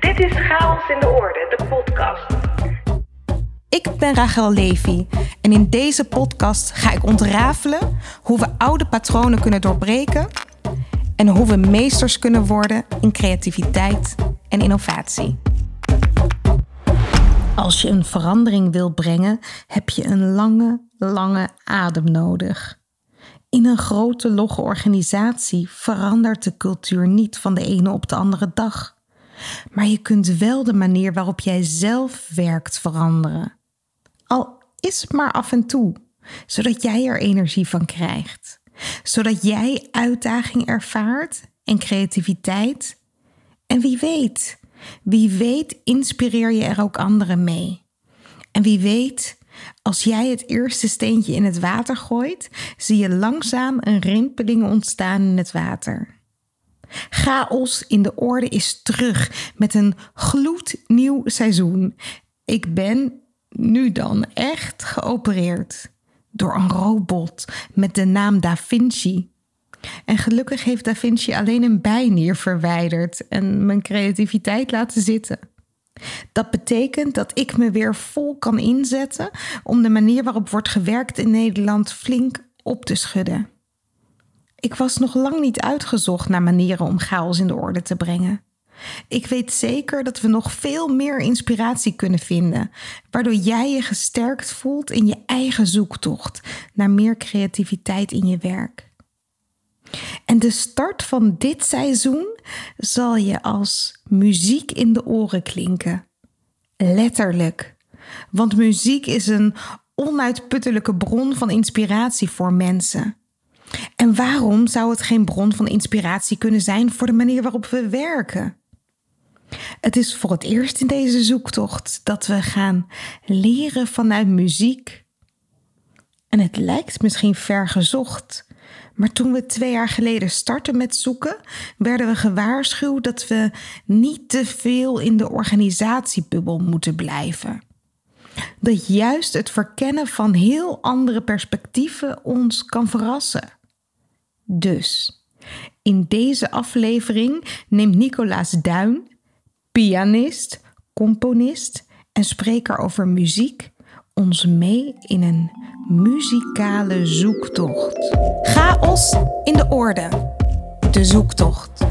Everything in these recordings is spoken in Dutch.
Dit is Chaos in de Orde, de podcast. Ik ben Rachel Levy en in deze podcast ga ik ontrafelen hoe we oude patronen kunnen doorbreken en hoe we meesters kunnen worden in creativiteit en innovatie. Als je een verandering wil brengen, heb je een lange, lange adem nodig. In een grote logge organisatie verandert de cultuur niet van de ene op de andere dag. Maar je kunt wel de manier waarop jij zelf werkt veranderen. Al is het maar af en toe, zodat jij er energie van krijgt. Zodat jij uitdaging ervaart en creativiteit. En wie weet, wie weet inspireer je er ook anderen mee. En wie weet, als jij het eerste steentje in het water gooit, zie je langzaam een rimpeling ontstaan in het water. Chaos in de orde is terug met een gloednieuw seizoen. Ik ben nu dan echt geopereerd door een robot met de naam Da Vinci. En gelukkig heeft Da Vinci alleen een bijnier verwijderd en mijn creativiteit laten zitten. Dat betekent dat ik me weer vol kan inzetten om de manier waarop wordt gewerkt in Nederland flink op te schudden. Ik was nog lang niet uitgezocht naar manieren om chaos in de orde te brengen. Ik weet zeker dat we nog veel meer inspiratie kunnen vinden, waardoor jij je gesterkt voelt in je eigen zoektocht naar meer creativiteit in je werk. En de start van dit seizoen zal je als muziek in de oren klinken. Letterlijk. Want muziek is een onuitputtelijke bron van inspiratie voor mensen. En waarom zou het geen bron van inspiratie kunnen zijn voor de manier waarop we werken? Het is voor het eerst in deze zoektocht dat we gaan leren vanuit muziek. En het lijkt misschien ver gezocht, maar toen we twee jaar geleden startten met zoeken, werden we gewaarschuwd dat we niet te veel in de organisatiebubbel moeten blijven. Dat juist het verkennen van heel andere perspectieven ons kan verrassen. Dus, in deze aflevering neemt Nicolaas Duin, pianist, componist en spreker over muziek, ons mee in een muzikale zoektocht. Chaos in de orde. De zoektocht.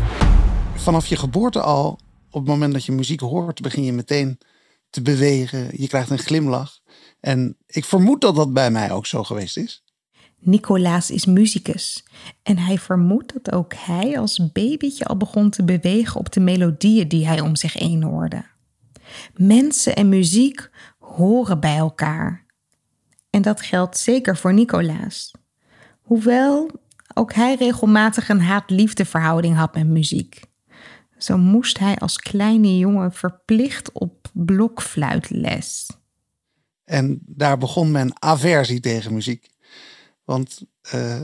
Vanaf je geboorte al, op het moment dat je muziek hoort, begin je meteen te bewegen. Je krijgt een glimlach. En ik vermoed dat dat bij mij ook zo geweest is. Nicolaas is muzikus en hij vermoedt dat ook hij als babytje al begon te bewegen op de melodieën die hij om zich heen hoorde. Mensen en muziek horen bij elkaar. En dat geldt zeker voor Nicolaas. Hoewel ook hij regelmatig een haat-liefde verhouding had met muziek. Zo moest hij als kleine jongen verplicht op blokfluitles. En daar begon mijn aversie tegen muziek. Want uh,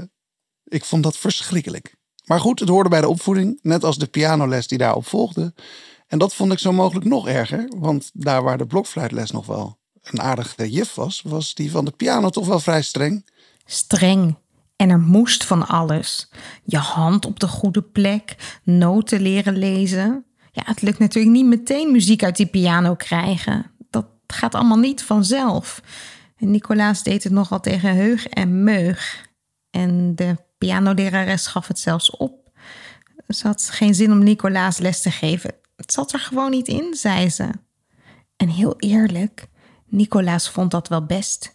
ik vond dat verschrikkelijk. Maar goed, het hoorde bij de opvoeding, net als de pianoles die daarop volgde. En dat vond ik zo mogelijk nog erger, want daar waar de blokfluitles nog wel een aardige juf was, was die van de piano toch wel vrij streng. Streng. En er moest van alles. Je hand op de goede plek, noten leren lezen. Ja, het lukt natuurlijk niet meteen muziek uit die piano krijgen. Dat gaat allemaal niet vanzelf. Nicolaas deed het nogal tegen heug en meug. En de pianolerares gaf het zelfs op. Ze had geen zin om Nicolaas les te geven. Het zat er gewoon niet in, zei ze. En heel eerlijk, Nicolaas vond dat wel best.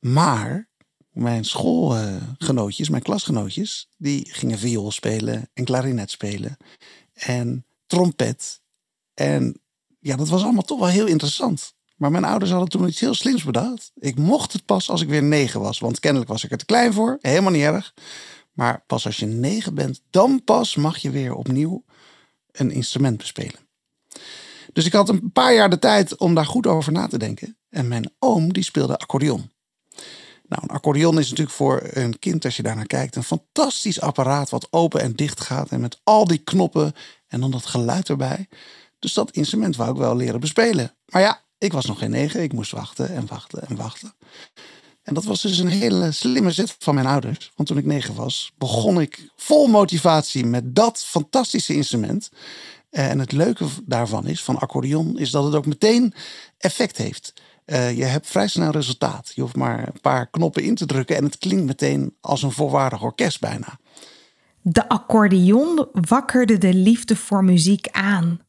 Maar mijn schoolgenootjes, mijn klasgenootjes, die gingen viool spelen en klarinet spelen en trompet. En ja, dat was allemaal toch wel heel interessant. Maar mijn ouders hadden toen iets heel slims bedacht. Ik mocht het pas als ik weer negen was. Want kennelijk was ik er te klein voor. Helemaal niet erg. Maar pas als je negen bent, dan pas mag je weer opnieuw een instrument bespelen. Dus ik had een paar jaar de tijd om daar goed over na te denken. En mijn oom die speelde accordeon. Nou, een accordeon is natuurlijk voor een kind, als je daarnaar kijkt, een fantastisch apparaat wat open en dicht gaat. En met al die knoppen en dan dat geluid erbij. Dus dat instrument wou ik wel leren bespelen. Maar ja, ik was nog geen negen. Ik moest wachten en wachten en wachten. En dat was dus een hele slimme zet van mijn ouders. Want toen ik negen was, begon ik vol motivatie met dat fantastische instrument. En het leuke daarvan is, van accordeon, is dat het ook meteen effect heeft. Uh, je hebt vrij snel resultaat. Je hoeft maar een paar knoppen in te drukken en het klinkt meteen als een volwaardig orkest bijna. De accordeon wakkerde de liefde voor muziek aan.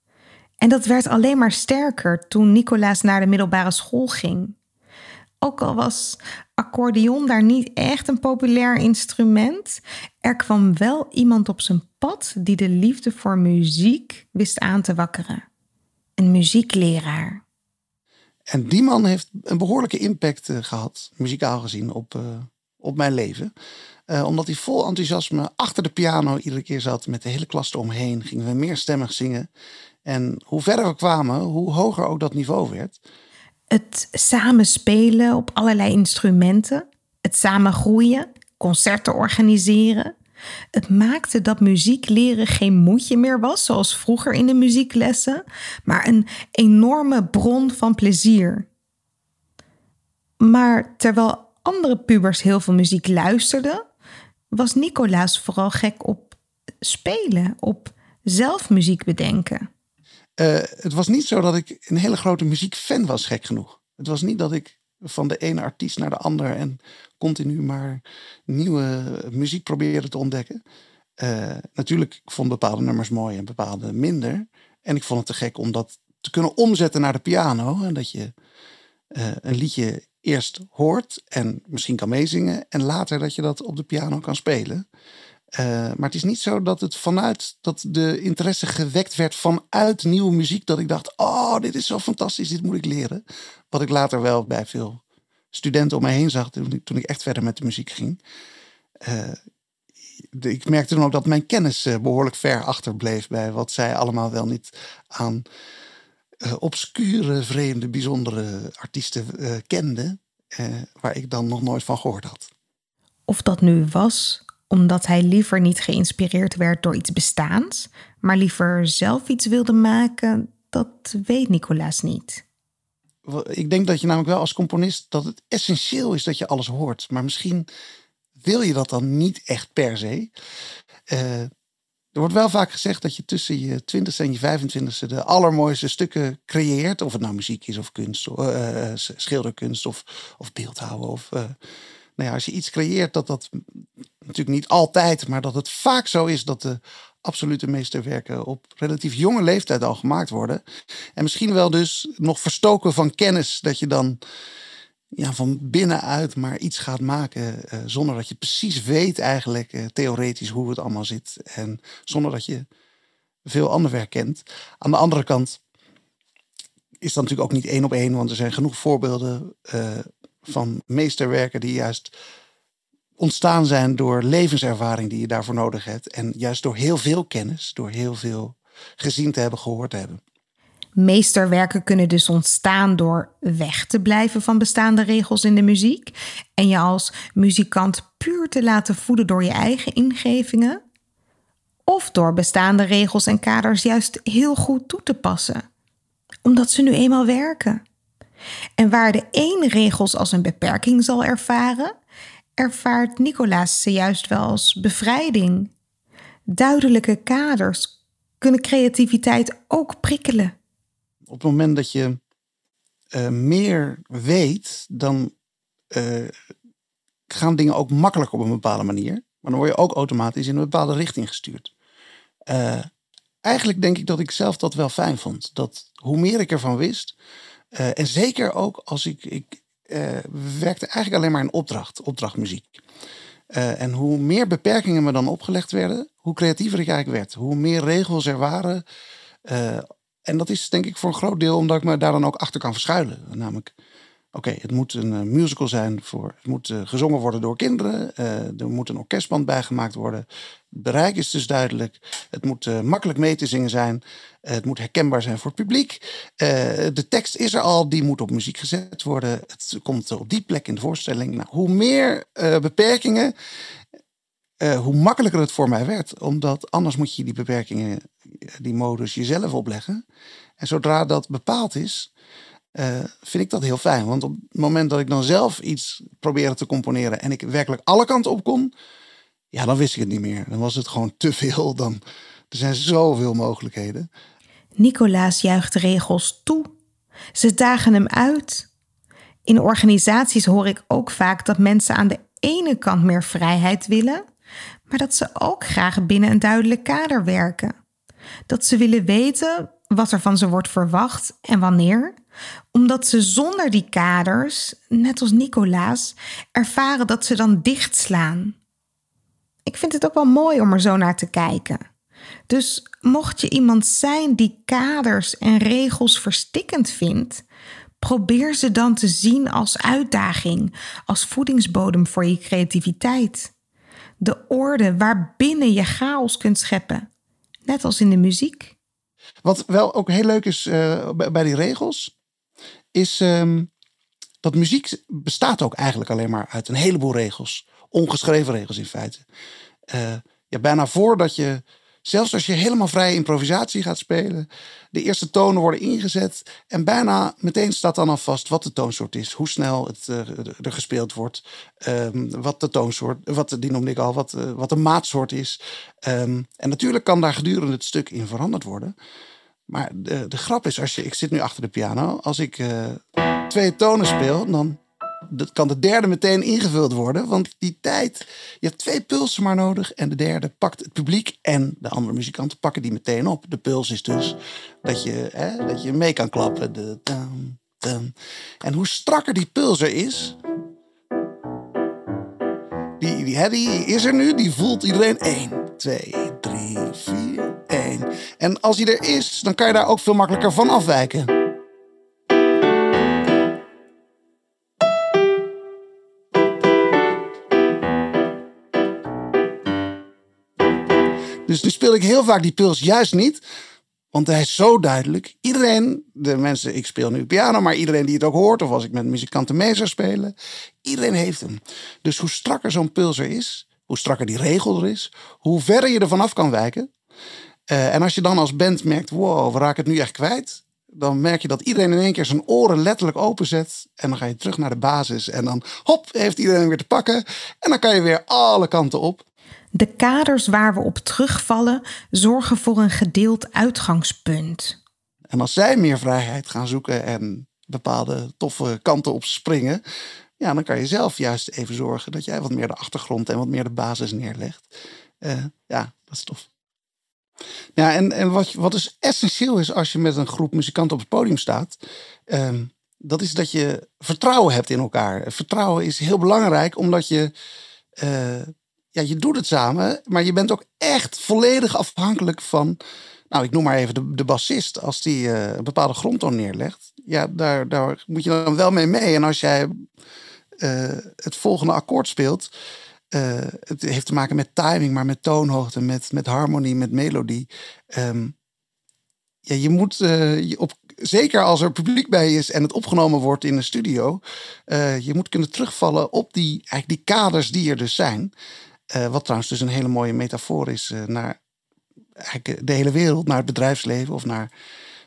En dat werd alleen maar sterker toen Nicolaas naar de middelbare school ging. Ook al was accordeon daar niet echt een populair instrument, er kwam wel iemand op zijn pad die de liefde voor muziek wist aan te wakkeren. Een muziekleraar. En die man heeft een behoorlijke impact uh, gehad, muzikaal gezien, op, uh, op mijn leven. Uh, omdat hij vol enthousiasme achter de piano iedere keer zat, met de hele klas eromheen, gingen we meerstemmig zingen. En hoe verder we kwamen, hoe hoger ook dat niveau werd. Het samen spelen op allerlei instrumenten, het samen groeien, concerten organiseren. Het maakte dat muziek leren geen moedje meer was, zoals vroeger in de muzieklessen, maar een enorme bron van plezier. Maar terwijl andere pubers heel veel muziek luisterden, was Nicolaas vooral gek op spelen, op zelf muziek bedenken. Uh, het was niet zo dat ik een hele grote muziekfan was, gek genoeg. Het was niet dat ik van de ene artiest naar de ander en continu maar nieuwe muziek probeerde te ontdekken. Uh, natuurlijk, ik vond bepaalde nummers mooi en bepaalde minder. En ik vond het te gek om dat te kunnen omzetten naar de piano. En dat je uh, een liedje eerst hoort en misschien kan meezingen. En later dat je dat op de piano kan spelen. Uh, maar het is niet zo dat het vanuit dat de interesse gewekt werd vanuit nieuwe muziek. Dat ik dacht, oh, dit is zo fantastisch, dit moet ik leren. Wat ik later wel bij veel studenten om me heen zag toen ik, toen ik echt verder met de muziek ging. Uh, ik merkte dan ook dat mijn kennis uh, behoorlijk ver achterbleef bij wat zij allemaal wel niet aan obscure, vreemde, bijzondere artiesten kenden. waar ik dan nog nooit van gehoord had. Of dat nu was omdat hij liever niet geïnspireerd werd door iets bestaans, maar liever zelf iets wilde maken, dat weet Nicolaas niet. Ik denk dat je namelijk wel als componist dat het essentieel is dat je alles hoort, maar misschien wil je dat dan niet echt per se. Uh, er wordt wel vaak gezegd dat je tussen je 20ste en je 25ste de allermooiste stukken creëert. Of het nou muziek is of kunst, uh, schilderkunst of, of beeldhouwen. Of, uh, nou ja, als je iets creëert, dat dat natuurlijk niet altijd, maar dat het vaak zo is dat de absolute meesterwerken op relatief jonge leeftijd al gemaakt worden. En misschien wel dus nog verstoken van kennis, dat je dan ja, van binnenuit maar iets gaat maken uh, zonder dat je precies weet eigenlijk uh, theoretisch hoe het allemaal zit. En zonder dat je veel ander werk kent. Aan de andere kant is dat natuurlijk ook niet één op één, want er zijn genoeg voorbeelden uh, van meesterwerken die juist ontstaan zijn door levenservaring die je daarvoor nodig hebt. En juist door heel veel kennis, door heel veel gezien te hebben, gehoord te hebben. Meesterwerken kunnen dus ontstaan door weg te blijven van bestaande regels in de muziek en je als muzikant puur te laten voeden door je eigen ingevingen, of door bestaande regels en kaders juist heel goed toe te passen, omdat ze nu eenmaal werken. En waar de een regels als een beperking zal ervaren, ervaart Nicolaas ze juist wel als bevrijding. Duidelijke kaders kunnen creativiteit ook prikkelen. Op het moment dat je uh, meer weet, dan uh, gaan dingen ook makkelijk op een bepaalde manier. Maar dan word je ook automatisch in een bepaalde richting gestuurd. Uh, eigenlijk denk ik dat ik zelf dat wel fijn vond. Dat hoe meer ik ervan wist, en zeker ook als ik, ik werkte eigenlijk alleen maar in opdracht, opdrachtmuziek. En hoe meer beperkingen me dan opgelegd werden, hoe creatiever ik eigenlijk werd. Hoe meer regels er waren. En dat is denk ik voor een groot deel omdat ik me daar dan ook achter kan verschuilen. Namelijk, oké, het moet een musical zijn voor. Het moet gezongen worden door kinderen. er moet een orkestband bijgemaakt worden. Het bereik is dus duidelijk. Het moet makkelijk mee te zingen zijn. Het moet herkenbaar zijn voor het publiek. De tekst is er al, die moet op muziek gezet worden. Het komt op die plek in de voorstelling. Nou, hoe meer beperkingen, hoe makkelijker het voor mij werd. Omdat anders moet je die beperkingen, die modus, jezelf opleggen. En zodra dat bepaald is, vind ik dat heel fijn. Want op het moment dat ik dan zelf iets probeerde te componeren en ik werkelijk alle kanten op kon ja, dan wist ik het niet meer. Dan was het gewoon te veel. Dan, Er zijn zoveel mogelijkheden. Nicolaas juicht regels toe. Ze dagen hem uit. In organisaties hoor ik ook vaak dat mensen aan de ene kant meer vrijheid willen, maar dat ze ook graag binnen een duidelijk kader werken. Dat ze willen weten wat er van ze wordt verwacht en wanneer, omdat ze zonder die kaders, net als Nicolaas, ervaren dat ze dan dichtslaan. Ik vind het ook wel mooi om er zo naar te kijken. Dus mocht je iemand zijn die kaders en regels verstikkend vindt, probeer ze dan te zien als uitdaging, als voedingsbodem voor je creativiteit. De orde waarbinnen je chaos kunt scheppen, net als in de muziek. Wat wel ook heel leuk is uh, bij die regels, is um, dat muziek bestaat ook eigenlijk alleen maar uit een heleboel regels. Ongeschreven regels in feite. Uh, ja, bijna voordat je Zelfs als je helemaal vrije improvisatie gaat spelen, de eerste tonen worden ingezet en bijna meteen staat dan al vast wat de toonsoort is, hoe snel het uh, er gespeeld wordt, um, wat de toonsoort, wat die noemde ik al, wat, uh, wat de maatsoort is. Um, en natuurlijk kan daar gedurende het stuk in veranderd worden. Maar de, de grap is, als je, ik zit nu achter de piano, als ik uh, twee tonen speel, dan dat kan de derde meteen ingevuld worden. Want die tijd, je hebt twee pulsen maar nodig. En de derde pakt het publiek en de andere muzikanten pakken die meteen op. De puls is dus dat je, hè, dat je mee kan klappen. De. En hoe strakker die puls er is. Die, die is er nu, die voelt iedereen 1, 2, 3, 4, 1. En als die er is, dan kan je daar ook veel makkelijker van afwijken. Dus nu speel ik heel vaak die puls juist niet. Want hij is zo duidelijk. Iedereen, de mensen, ik speel nu piano, maar iedereen die het ook hoort, of als ik met muzikanten mee zou spelen, iedereen heeft hem. Dus hoe strakker zo'n puls er is, hoe strakker die regel er is, hoe verder je ervan af kan wijken. Uh, en als je dan als band merkt, wow, we raken het nu echt kwijt, dan merk je dat iedereen in één keer zijn oren letterlijk openzet. En dan ga je terug naar de basis. En dan, hop, heeft iedereen weer te pakken. En dan kan je weer alle kanten op. De kaders waar we op terugvallen zorgen voor een gedeeld uitgangspunt. En als zij meer vrijheid gaan zoeken en bepaalde toffe kanten op springen, ja, dan kan je zelf juist even zorgen dat jij wat meer de achtergrond en wat meer de basis neerlegt. Uh, ja, dat is tof. Ja, en, en wat, wat dus essentieel is als je met een groep muzikanten op het podium staat, uh, dat is dat je vertrouwen hebt in elkaar. Vertrouwen is heel belangrijk, omdat je uh, ja, je doet het samen, maar je bent ook echt volledig afhankelijk van, nou, ik noem maar even de, de bassist. Als die uh, een bepaalde grondtoon neerlegt, ja, daar, daar moet je dan wel mee mee. En als jij uh, het volgende akkoord speelt, uh, het heeft te maken met timing, maar met toonhoogte, met, met harmonie, met melodie. Um, ja, je moet je op, zeker als er publiek bij is en het opgenomen wordt in een studio, je moet kunnen terugvallen op die, eigenlijk die kaders die er dus zijn. Uh, wat trouwens dus een hele mooie metafoor is uh, naar eigenlijk de hele wereld, naar het bedrijfsleven of naar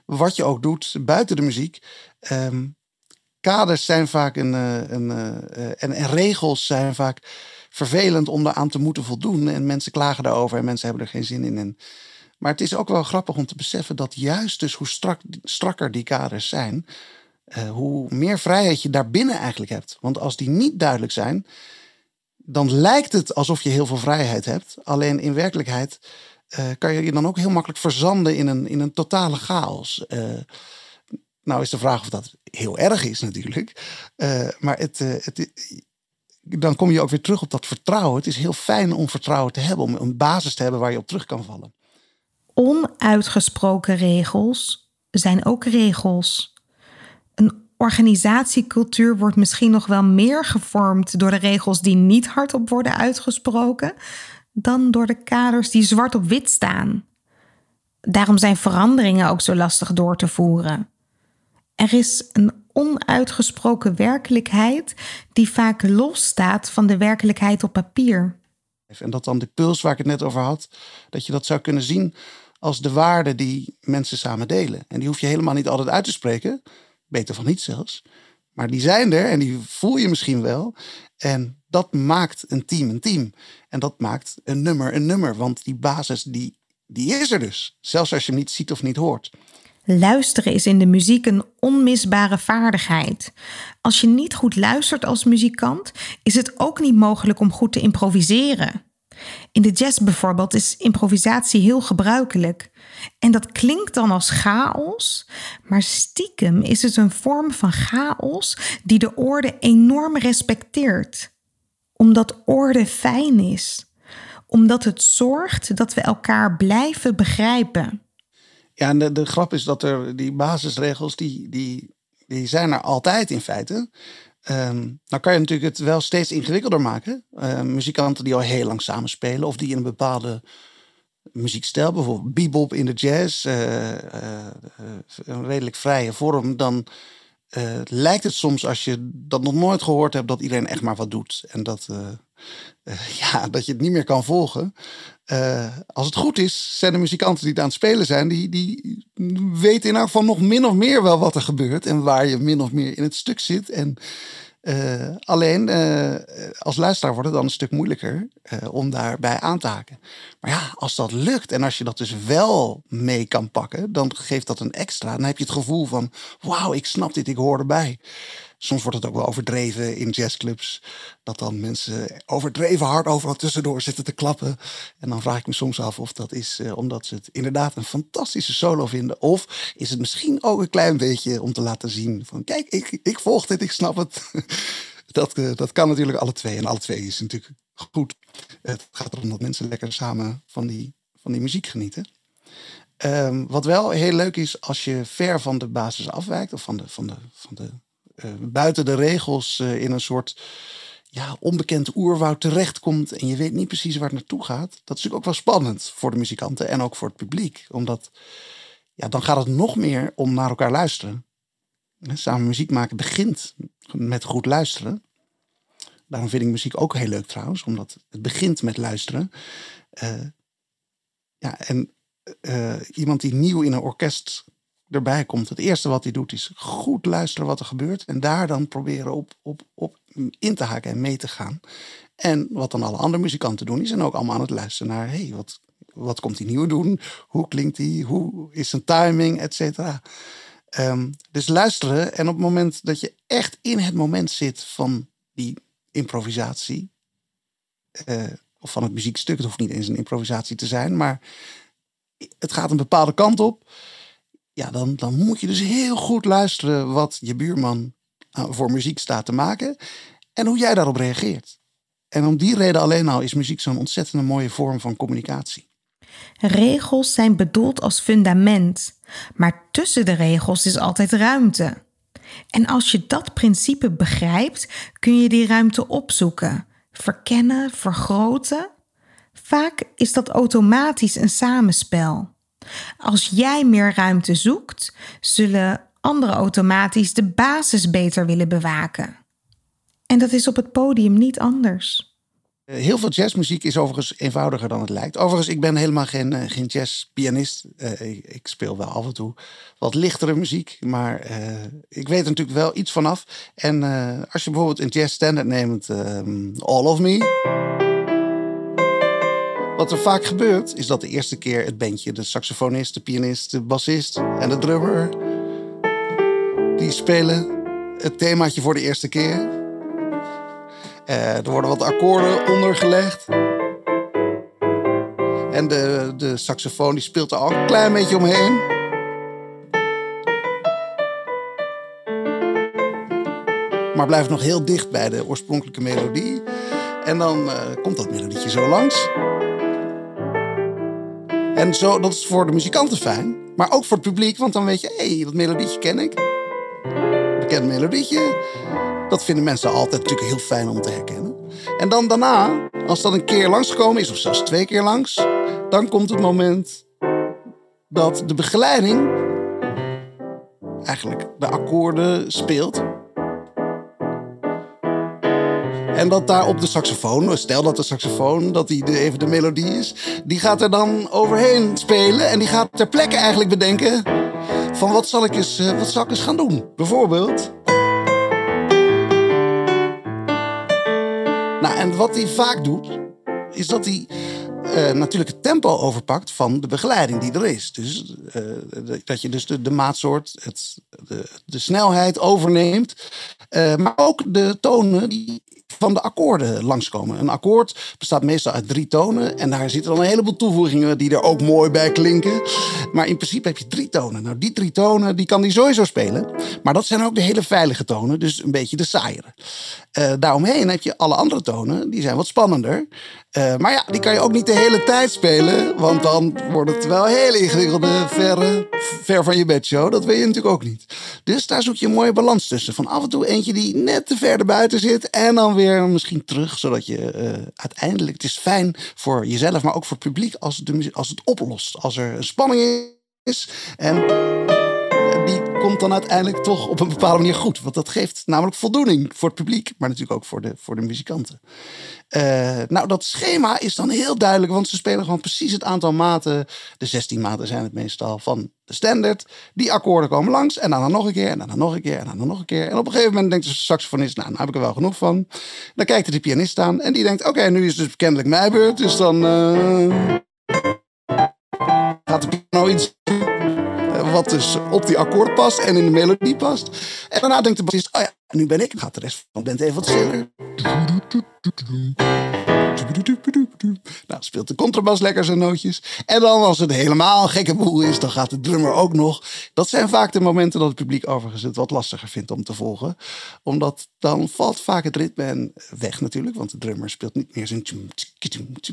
wat je ook doet buiten de muziek. Um, kaders zijn vaak een, een en, en, regels zijn vaak vervelend om daaraan te moeten voldoen. En mensen klagen daarover en mensen hebben er geen zin in. En, maar het is ook wel grappig om te beseffen dat juist dus hoe strak, strakker die kaders zijn, hoe meer vrijheid je daarbinnen eigenlijk hebt. Want als die niet duidelijk zijn, dan lijkt het alsof je heel veel vrijheid hebt. Alleen in werkelijkheid uh, kan je je dan ook heel makkelijk verzanden in een, in een totale chaos. Uh, nou is de vraag of dat heel erg is natuurlijk. Uh, maar het, het, dan kom je ook weer terug op dat vertrouwen. Het is heel fijn om vertrouwen te hebben, om een basis te hebben waar je op terug kan vallen. Onuitgesproken regels zijn ook regels. Organisatiecultuur wordt misschien nog wel meer gevormd door de regels die niet hardop worden uitgesproken, dan door de kaders die zwart op wit staan. Daarom zijn veranderingen ook zo lastig door te voeren. Er is een onuitgesproken werkelijkheid die vaak losstaat van de werkelijkheid op papier. En dat dan de puls waar ik het net over had, dat je dat zou kunnen zien als de waarden die mensen samen delen. En die hoef je helemaal niet altijd uit te spreken, beter van niet zelfs. Maar die zijn er en die voel je misschien wel. En dat maakt een team een team. En dat maakt een nummer een nummer. Want die basis die die is er dus. Zelfs als je hem niet ziet of niet hoort. Luisteren is in de muziek een onmisbare vaardigheid. Als je niet goed luistert als muzikant, is het ook niet mogelijk om goed te improviseren. In de jazz bijvoorbeeld is improvisatie heel gebruikelijk. En dat klinkt dan als chaos, maar stiekem is het een vorm van chaos die de orde enorm respecteert. Omdat orde fijn is. Omdat het zorgt dat we elkaar blijven begrijpen. Ja, en de, de grap is dat er die basisregels, die, die, die zijn er altijd in feite. Um, dan kan je natuurlijk het wel steeds ingewikkelder maken. Uh, muzikanten die al heel lang samenspelen of die in een bepaalde muziekstijl, bijvoorbeeld bebop in de jazz, uh, uh, een redelijk vrije vorm, dan lijkt het soms als je dat nog nooit gehoord hebt dat iedereen echt maar wat doet en dat, ja, dat je het niet meer kan volgen. als het goed is, zijn de muzikanten die het aan het spelen zijn, die, die weten in elk geval nog min of meer wel wat er gebeurt en waar je min of meer in het stuk zit. En uh, alleen uh, als luisteraar wordt het dan een stuk moeilijker om daarbij aan te haken. Maar ja, als dat lukt en als je dat dus wel mee kan pakken, dan geeft dat een extra. Dan heb je het gevoel van: wauw, ik snap dit, ik hoor erbij. Soms wordt het ook wel overdreven in jazzclubs. Dat dan mensen overdreven hard overal tussendoor zitten te klappen. En dan vraag ik me soms af of dat is uh, omdat ze het inderdaad een fantastische solo vinden. Of is het misschien ook een klein beetje om te laten zien van kijk, ik, ik volg dit, ik snap het. dat, uh, dat kan natuurlijk alle twee. En alle twee is natuurlijk goed. Het gaat erom dat mensen lekker samen van die, van die muziek genieten. Um, wat wel heel leuk is als je ver van de basis afwijkt, of van de, van de, van de buiten de regels uh, in een soort ja, onbekend oerwoud terechtkomt en je weet niet precies waar het naartoe gaat. Dat is natuurlijk ook wel spannend voor de muzikanten en ook voor het publiek. Omdat ja, dan gaat het nog meer om naar elkaar luisteren. Samen muziek maken begint met goed luisteren. Daarom vind ik muziek ook heel leuk trouwens, omdat het begint met luisteren. Uh, ja, en iemand die nieuw in een orkest erbij komt. Het eerste wat hij doet is goed luisteren wat er gebeurt. En daar dan proberen op, op, op in te haken en mee te gaan. En wat dan alle andere muzikanten doen, die zijn ook allemaal aan het luisteren naar... hey, wat, wat komt die nieuw doen? Hoe klinkt die? Hoe is zijn timing? Et cetera. Um, dus luisteren en op het moment dat je echt in het moment zit van die improvisatie... Uh, of van het muziekstuk, het hoeft niet eens een improvisatie te zijn... maar het gaat een bepaalde kant op ja, dan, dan moet je dus heel goed luisteren wat je buurman eh, voor muziek staat te maken en hoe jij daarop reageert. En om die reden alleen al is muziek zo'n ontzettend mooie vorm van communicatie. Regels zijn bedoeld als fundament, maar tussen de regels is altijd ruimte. En als je dat principe begrijpt, kun je die ruimte opzoeken, verkennen, vergroten. Vaak is dat automatisch een samenspel. Als jij meer ruimte zoekt, zullen anderen automatisch de basis beter willen bewaken. En dat is op het podium niet anders. Eh, heel veel jazzmuziek is overigens eenvoudiger dan het lijkt. Overigens, ik ben helemaal geen, uh, geen jazzpianist. Uh, ik, ik, speel wel af en toe wat lichtere muziek. Maar ik weet er natuurlijk wel iets vanaf. En als je bijvoorbeeld een jazz standard neemt, ehm, All of Me... Wat er vaak gebeurt, is dat de eerste keer het bandje, de saxofonist, de pianist, de bassist en de drummer, die spelen het themaatje voor de eerste keer. Uh, er worden wat akkoorden ondergelegd. En de, de saxofoon die speelt er al een klein beetje omheen. Maar blijft nog heel dicht bij de oorspronkelijke melodie. En dan uh, komt dat melodietje zo langs. En zo, dat is voor de muzikanten fijn. Maar ook voor het publiek, want dan weet je, hé, hey, dat melodietje ken ik. Bekend melodietje. Dat vinden mensen altijd natuurlijk heel fijn om te herkennen. En dan daarna, als dat een keer langsgekomen is, of zelfs twee keer langs, dan komt het moment dat de begeleiding eigenlijk de akkoorden speelt En dat daar op de saxofoon, stel dat de saxofoon, dat de, even de melodie is, die gaat er dan overheen spelen. En die gaat ter plekke eigenlijk bedenken van wat zal ik eens, eh, wat zal ik eens gaan doen. Bijvoorbeeld. Nou, en wat hij vaak doet, is dat hij eh, natuurlijk het tempo overpakt van de begeleiding die er is. Dus eh, dat je dus de, maatsoort, het, de, de snelheid overneemt. Maar ook de tonen die van de akkoorden langskomen. Een akkoord bestaat meestal uit drie tonen. En daar zitten dan een heleboel toevoegingen die er ook mooi bij klinken. Maar in principe heb je drie tonen. Nou, die drie tonen die kan die sowieso spelen. Maar dat zijn ook de hele veilige tonen. Dus een beetje de saaiere. Uh, daaromheen heb je alle andere tonen. Die zijn wat spannender. Uh, maar ja, die kan je ook niet de hele tijd spelen. Want dan wordt het wel heel ingewikkelde, verre, ver van je bedshow. Dat weet je natuurlijk ook niet. Dus daar zoek je een mooie balans tussen. Van af en toe eentje die net te ver buiten zit. En dan weer misschien terug. Zodat je uh, uiteindelijk... Het is fijn voor jezelf, maar ook voor het publiek als, de, als het oplost. Als er een spanning is. En komt dan uiteindelijk toch op een bepaalde manier goed. Want dat geeft namelijk voldoening voor het publiek, maar natuurlijk ook voor de, voor de muzikanten. Uh, nou, dat schema is dan heel duidelijk, want ze spelen gewoon precies het aantal maten. De 16 maten zijn het meestal van de standaard. Die akkoorden komen langs en dan nog een keer en dan nog een keer en dan nog een keer. En op een gegeven moment denkt de saxofonist, nou, nou heb ik er wel genoeg van. Dan kijkt er de pianist aan en die denkt, oké, nu is het dus kennelijk mijn beurt. Dus dan uh, gaat de piano iets wat dus op die akkoord past en in de melodie past. En daarna denkt de bassist, oh ja, nu ben ik. Gaat de rest van de even wat stiller. Nou, speelt de contrabas lekker zijn nootjes. En dan als het helemaal een gekke boel is, dan gaat de drummer ook nog. Dat zijn vaak de momenten dat het publiek overigens het wat lastiger vindt om te volgen. Omdat dan valt vaak het ritme weg natuurlijk. Want de drummer speelt niet meer zijn...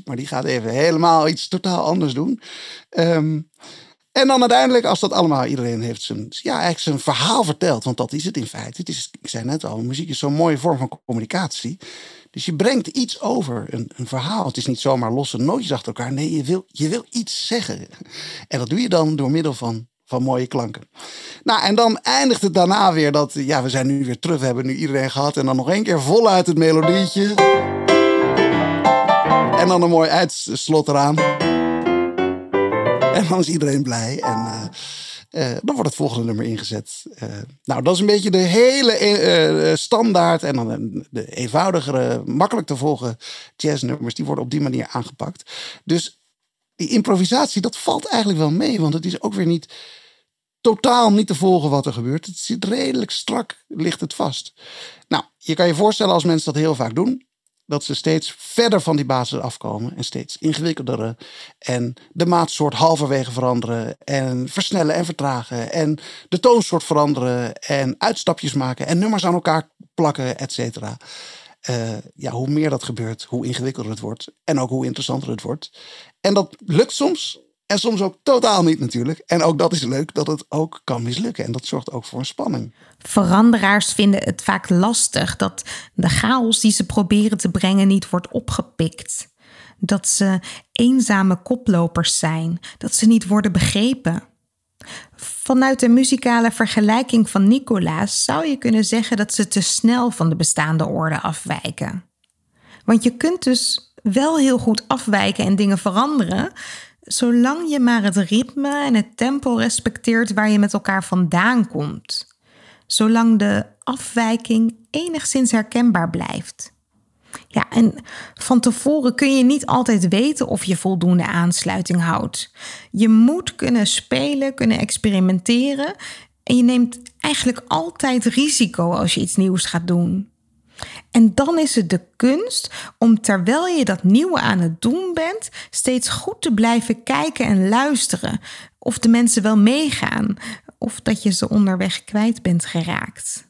Maar die gaat even helemaal iets totaal anders doen. Um, en dan uiteindelijk, als dat allemaal, iedereen heeft zijn, ja, eigenlijk zijn verhaal verteld. Want dat is het in feite. Het is, ik zei net al, muziek is zo'n mooie vorm van communicatie. Dus je brengt iets over, een, een verhaal. Het is niet zomaar losse nootjes achter elkaar. Nee, je wil, je wil iets zeggen. En dat doe je dan door middel van, van mooie klanken. Nou, en dan eindigt het daarna weer dat, ja, we zijn nu weer terug. We hebben nu iedereen gehad. En dan nog één keer voluit het melodietje. En dan een mooi uitslot eraan. Dan is iedereen blij. En uh, uh, dan wordt het volgende nummer ingezet. Uh, nou, dat is een beetje de hele standaard. En dan de eenvoudigere, makkelijk te volgen jazznummers. Die worden op die manier aangepakt. Dus die improvisatie, dat valt eigenlijk wel mee. Want het is ook weer niet totaal niet te volgen wat er gebeurt. Het zit redelijk strak, ligt het vast. Nou, je kan je voorstellen als mensen dat heel vaak doen dat ze steeds verder van die basis afkomen en steeds ingewikkelder. En de maatsoort halverwege veranderen en versnellen en vertragen. En de toonsoort veranderen en uitstapjes maken en nummers aan elkaar plakken, et cetera. Uh, ja, hoe meer dat gebeurt, hoe ingewikkelder het wordt. En ook hoe interessanter het wordt. En dat lukt soms en soms ook totaal niet natuurlijk. En ook dat is leuk dat het ook kan mislukken. En dat zorgt ook voor een spanning. Veranderaars vinden het vaak lastig dat de chaos die ze proberen te brengen niet wordt opgepikt. Dat ze eenzame koplopers zijn, dat ze niet worden begrepen. Vanuit de muzikale vergelijking van Nicolaas zou je kunnen zeggen dat ze te snel van de bestaande orde afwijken. Want je kunt dus wel heel goed afwijken en dingen veranderen, zolang je maar het ritme en het tempo respecteert waar je met elkaar vandaan komt. Zolang de afwijking enigszins herkenbaar blijft. Ja, en van tevoren kun je niet altijd weten of je voldoende aansluiting houdt. Je moet kunnen spelen, kunnen experimenteren en je neemt eigenlijk altijd risico als je iets nieuws gaat doen. En dan is het de kunst om terwijl je dat nieuwe aan het doen bent, steeds goed te blijven kijken en luisteren. Of de mensen wel meegaan, of dat je ze onderweg kwijt bent geraakt.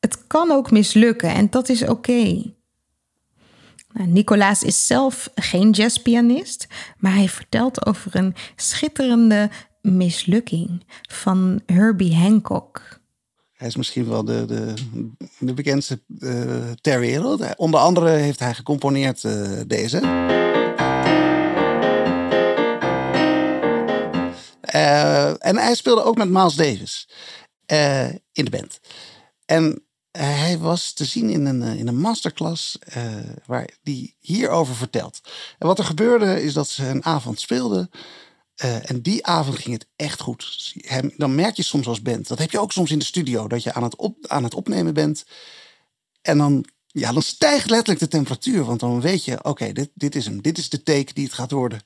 Het kan ook mislukken en dat is oké. Nou, Nicolaas is zelf geen jazzpianist, maar hij vertelt over een schitterende mislukking van Herbie Hancock. Hij is misschien wel de, de, de bekendste uh, ter wereld. Onder andere heeft hij gecomponeerd uh, deze. Uh, en hij speelde ook met Miles Davis in de band. En hij was te zien in een, in een masterclass waar die hierover vertelt. En wat er gebeurde is dat ze een avond speelden. Uh, en die avond ging het echt goed. Dan merk je soms als band, dat heb je ook soms in de studio, dat je aan het, aan het opnemen bent. En dan ja, dan stijgt letterlijk de temperatuur. Want dan weet je, oké, dit, dit is hem. Dit is de take die het gaat worden.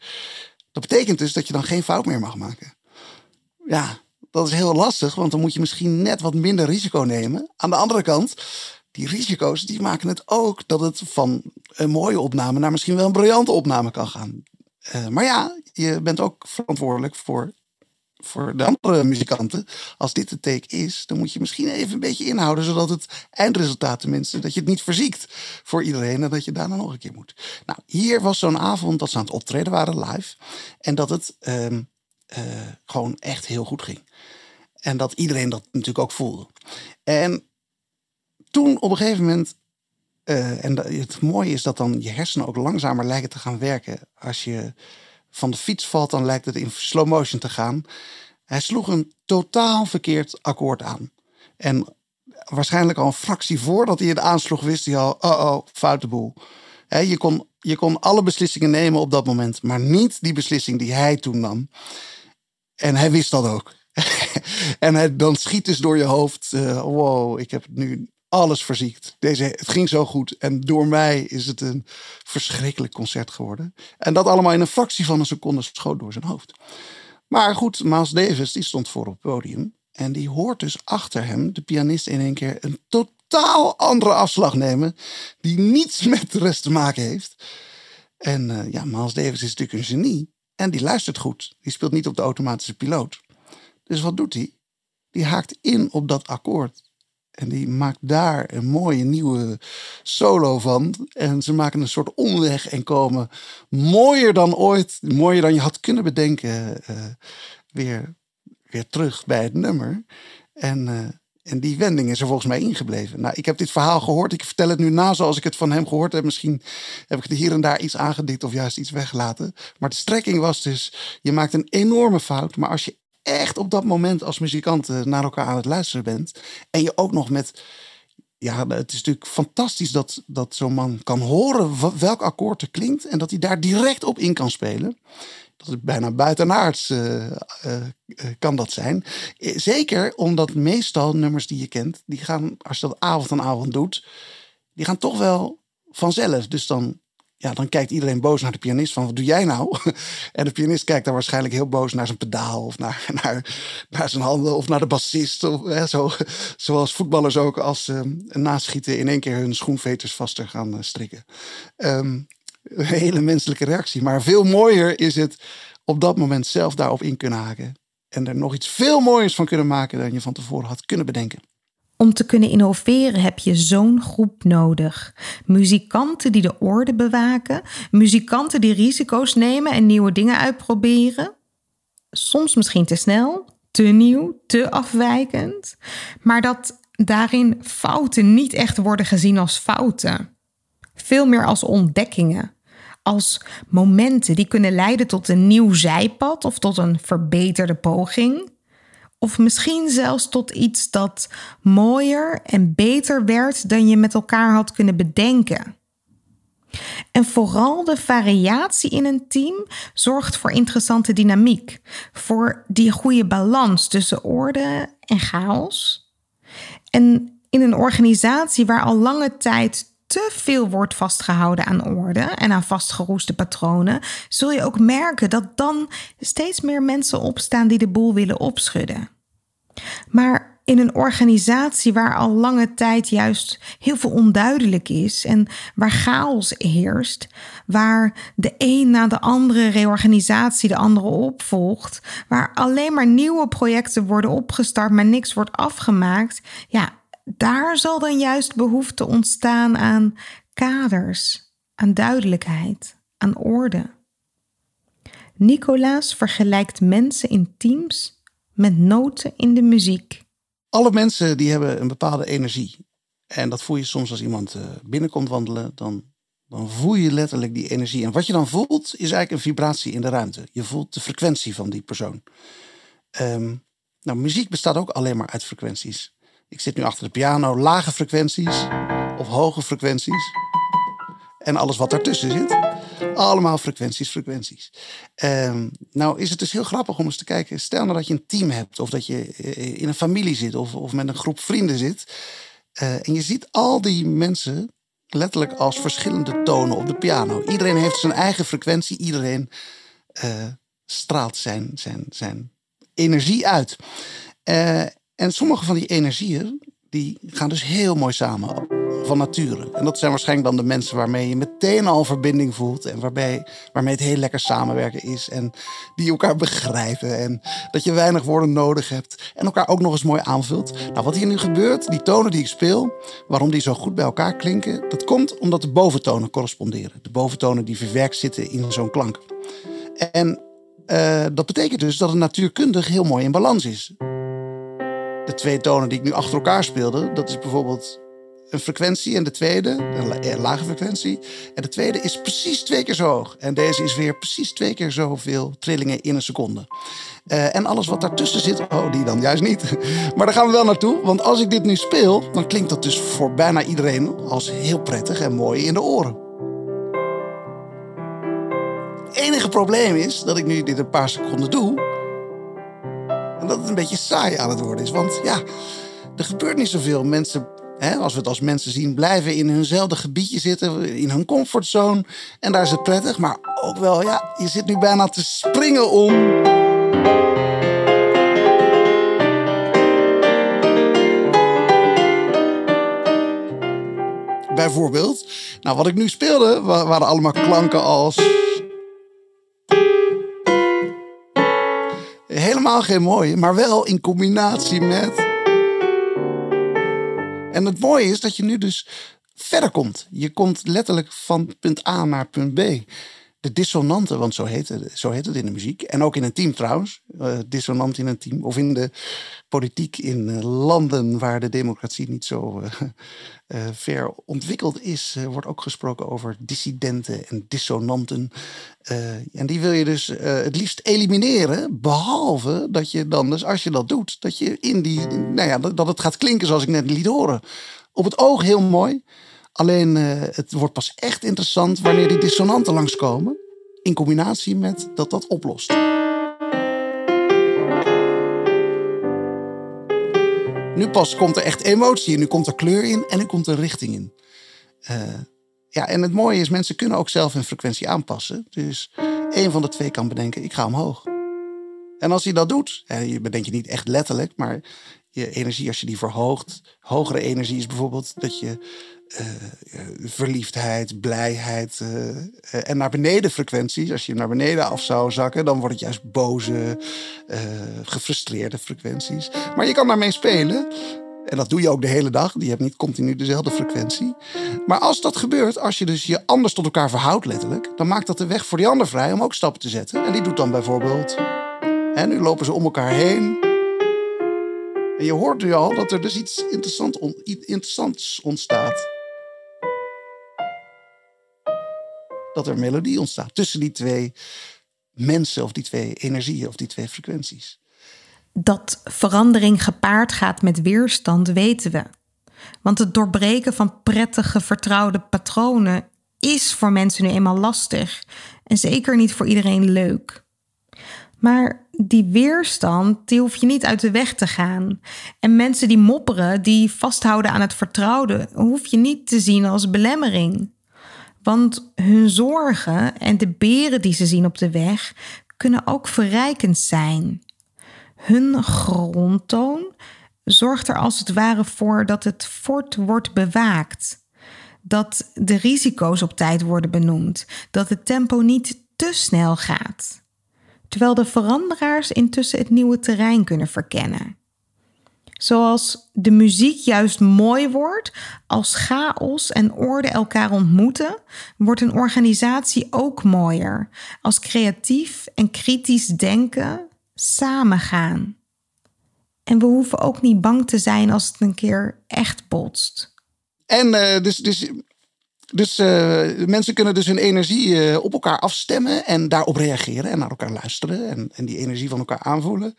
Dat betekent dus dat je dan geen fout meer mag maken. Ja, dat is heel lastig, want dan moet je misschien net wat minder risico nemen. Aan de andere kant, die risico's die maken het ook dat het van een mooie opname naar misschien wel een briljante opname kan gaan. Uh, maar ja, je bent ook verantwoordelijk voor, voor de andere muzikanten. Als dit de take is, dan moet je misschien even een beetje inhouden, zodat het eindresultaat tenminste, dat je het niet verziekt voor iedereen en dat je daarna nog een keer moet. Nou, hier was zo'n avond dat ze aan het optreden waren live en dat het uh, uh, gewoon echt heel goed ging. En dat iedereen dat natuurlijk ook voelde. En toen op een gegeven moment. Uh, en het mooie is dat dan je hersenen ook langzamer lijken te gaan werken. Als je van de fiets valt, dan lijkt het in slow motion te gaan. Hij sloeg een totaal verkeerd akkoord aan. En waarschijnlijk al een fractie voordat hij het aansloeg, wist hij al: oh, oh, foute boel. Je, kon, je kon alle beslissingen nemen op dat moment, maar niet die beslissing die hij toen nam. En hij wist dat ook. en dan schiet dus door je hoofd: uh, wow, ik heb nu alles verziekt. Deze, het ging zo goed. En door mij is het een verschrikkelijk concert geworden. En dat allemaal in een fractie van een seconde schoot door zijn hoofd. Maar goed, Miles Davis die stond voor op het podium. En die hoort dus achter hem, de pianist, in één keer een totaal andere afslag nemen. Die niets met de rest te maken heeft. En uh, ja, Miles Davis is natuurlijk een genie. En die luistert goed. Die speelt niet op de automatische piloot. Dus wat doet hij? Die haakt in op dat akkoord. En die maakt daar een mooie nieuwe solo van. En ze maken een soort omweg en komen mooier dan ooit, mooier dan je had kunnen bedenken, uh, weer, weer terug bij het nummer. En, uh, en die wending is er volgens mij ingebleven. Nou, ik heb dit verhaal gehoord. Ik vertel het nu na zoals ik het van hem gehoord heb. Misschien heb ik er hier en daar iets aangedikt of juist iets weggelaten. Maar de strekking was dus: je maakt een enorme fout. Maar als je echt op dat moment als muzikant naar elkaar aan het luisteren bent. En je ook nog met. Ja, het is natuurlijk fantastisch dat, dat zo'n man kan horen welk akkoord er klinkt. En dat hij daar direct op in kan spelen. Dat is bijna buitenaards uh, uh, kan dat zijn. Zeker omdat meestal nummers die je kent, die gaan, als je dat avond aan avond doet, die gaan toch wel vanzelf. Dus dan ja, dan kijkt iedereen boos naar de pianist van wat doe jij nou? En de pianist kijkt daar waarschijnlijk heel boos naar zijn pedaal of naar, naar, naar zijn handen of naar de bassist. Of, zo, zoals voetballers ook als ze uh, naschieten in één keer hun schoenveters vaster gaan uh, strikken. Um, een hele menselijke reactie. Maar veel mooier is het op dat moment zelf daarop in kunnen haken. En er nog iets veel mooiers van kunnen maken dan je van tevoren had kunnen bedenken. Om te kunnen innoveren heb je zo'n groep nodig. Muzikanten die de orde bewaken, muzikanten die risico's nemen en nieuwe dingen uitproberen. Soms misschien te snel, te nieuw, te afwijkend, maar dat daarin fouten niet echt worden gezien als fouten. Veel meer als ontdekkingen, als momenten die kunnen leiden tot een nieuw zijpad of tot een verbeterde poging. Of misschien zelfs tot iets dat mooier en beter werd dan je met elkaar had kunnen bedenken. En vooral de variatie in een team zorgt voor interessante dynamiek, voor die goede balans tussen orde en chaos. En in een organisatie waar al lange tijd te veel wordt vastgehouden aan orde en aan vastgeroeste patronen, zul je ook merken dat dan steeds meer mensen opstaan die de boel willen opschudden. Maar in een organisatie waar al lange tijd juist heel veel onduidelijk is en waar chaos heerst, waar de een na de andere reorganisatie de andere opvolgt, waar alleen maar nieuwe projecten worden opgestart, maar niks wordt afgemaakt, ja, daar zal dan juist behoefte ontstaan aan kaders, aan duidelijkheid, aan orde. Nicolaas vergelijkt mensen in teams met noten in de muziek. Alle mensen die hebben een bepaalde energie. En dat voel je soms als iemand eh, binnenkomt wandelen, dan, dan voel je letterlijk die energie. En wat je dan voelt, is eigenlijk een vibratie in de ruimte. Je voelt de frequentie van die persoon. Um, nou, muziek bestaat ook alleen maar uit frequenties. Ik zit nu achter de piano, lage frequenties of hoge frequenties. En alles wat ertussen zit. Allemaal frequenties, frequenties. Um, nou is het dus heel grappig om eens te kijken. Stel nou dat je een team hebt of dat je eh, in een familie zit of, of met een groep vrienden zit. Uh, en je ziet al die mensen letterlijk als verschillende tonen op de piano. Iedereen heeft zijn eigen frequentie. Iedereen eh, straalt zijn, zijn, zijn energie uit. Eh, en sommige van die energieën die gaan dus heel mooi samen van nature. En dat zijn waarschijnlijk dan de mensen waarmee je meteen al verbinding voelt. En waarbij, waarmee het heel lekker samenwerken is. En die elkaar begrijpen. En dat je weinig woorden nodig hebt. En elkaar ook nog eens mooi aanvult. Nou, wat hier nu gebeurt, die tonen die ik speel, waarom die zo goed bij elkaar klinken, dat komt omdat de boventonen corresponderen. De boventonen die verwerkt zitten in zo'n klank. En uh, dat betekent dus dat het natuurkundig heel mooi in balans is. De twee tonen die ik nu achter elkaar speelde, dat is bijvoorbeeld een frequentie en de tweede, een lage frequentie. En de tweede is precies twee keer zo hoog. En deze is weer precies twee keer zoveel trillingen in een seconde. Uh, en alles wat daartussen zit, oh, die dan juist niet. Maar daar gaan we wel naartoe. Want als ik dit nu speel, dan klinkt dat dus voor bijna iedereen als heel prettig en mooi in de oren. Het enige probleem is dat ik nu dit een paar seconden doe. Dat het een beetje saai aan het worden is. Want ja, er gebeurt niet zoveel. Mensen als we het als mensen zien, blijven in hunzelfde gebiedje zitten, in hun comfortzone. En daar is het prettig. Maar ook wel, ja, je zit nu bijna te springen om. Bijvoorbeeld, nou wat ik nu speelde, waren allemaal klanken als. Geen mooie, maar wel in combinatie met. En het mooie is dat je nu dus verder komt. Je komt letterlijk van punt A naar punt B. De dissonanten, want zo heet, het, zo heet het in de muziek. En ook in een team trouwens. Uh, dissonant in een team. Of in de politiek in uh, landen waar de democratie niet zo uh, ver ontwikkeld is. wordt ook gesproken over dissidenten en dissonanten. en die wil je dus het liefst elimineren. Behalve dat je dan, dus als je dat doet, dat je in die, nou ja, dat het gaat klinken zoals ik net liet horen. Op het oog heel mooi. Alleen uh, het wordt pas echt interessant wanneer die dissonanten langskomen. In combinatie met dat dat oplost. Nu pas komt er echt emotie in. Nu komt er kleur in en nu komt er richting in. Uh, ja, en het mooie is, mensen kunnen ook zelf hun frequentie aanpassen. Dus één van de twee kan bedenken, ik ga omhoog. En als hij dat doet, je bedenkt je niet echt letterlijk, maar je energie, als je die verhoogt, hogere energie is bijvoorbeeld dat je uh, verliefdheid, blijheid uh, en naar beneden frequenties. Als je naar beneden af zou zakken, dan wordt het juist boze, gefrustreerde frequenties. Maar je kan daarmee spelen. En dat doe je ook de hele dag. Je hebt niet continu dezelfde frequentie. Maar als dat gebeurt, als je dus je anders tot elkaar verhoudt letterlijk, dan maakt dat de weg voor die ander vrij om ook stappen te zetten. En die doet dan bijvoorbeeld. En nu lopen ze om elkaar heen. En je hoort nu al dat er dus iets on, interessants ontstaat. Dat er melodie ontstaat tussen die twee mensen of die twee energieën of die twee frequenties. Dat verandering gepaard gaat met weerstand weten we. Want het doorbreken van prettige, vertrouwde patronen is voor mensen nu eenmaal lastig en zeker niet voor iedereen leuk. Maar die weerstand, die hoef je niet uit de weg te gaan. En mensen die mopperen, die vasthouden aan het vertrouwde, hoef je niet te zien als belemmering. Want hun zorgen en de beren die ze zien op de weg kunnen ook verrijkend zijn. Hun grondtoon zorgt er als het ware voor dat het fort wordt bewaakt. Dat de risico's op tijd worden benoemd. Dat het tempo niet te snel gaat terwijl de veranderaars intussen het nieuwe terrein kunnen verkennen. Zoals de muziek juist mooi wordt als chaos en orde elkaar ontmoeten, wordt een organisatie ook mooier als creatief en kritisch denken samengaan. En we hoeven ook niet bang te zijn als het een keer echt botst. En uh, dus, dus dus uh, mensen kunnen dus hun energie uh, op elkaar afstemmen en daarop reageren en naar elkaar luisteren en, en die energie van elkaar aanvoelen.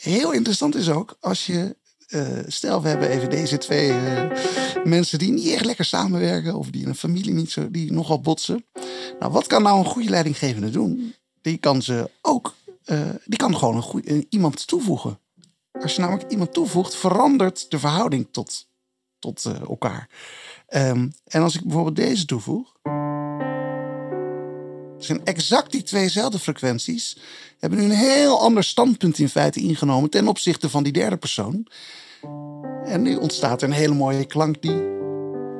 Heel interessant is ook als je, uh, stel we hebben even deze twee mensen die niet echt lekker samenwerken of die in een familie niet zo, die nogal botsen. Nou, wat kan nou een goede leidinggevende doen? Die kan ze ook, die kan gewoon een iemand toevoegen. Als je namelijk iemand toevoegt, verandert de verhouding tot, tot elkaar. Ehm, en als ik bijvoorbeeld deze toevoeg. Zijn exact die tweezelfde frequenties. Hebben nu een heel ander standpunt in feite ingenomen ten opzichte van die derde persoon. En nu ontstaat er een hele mooie klank die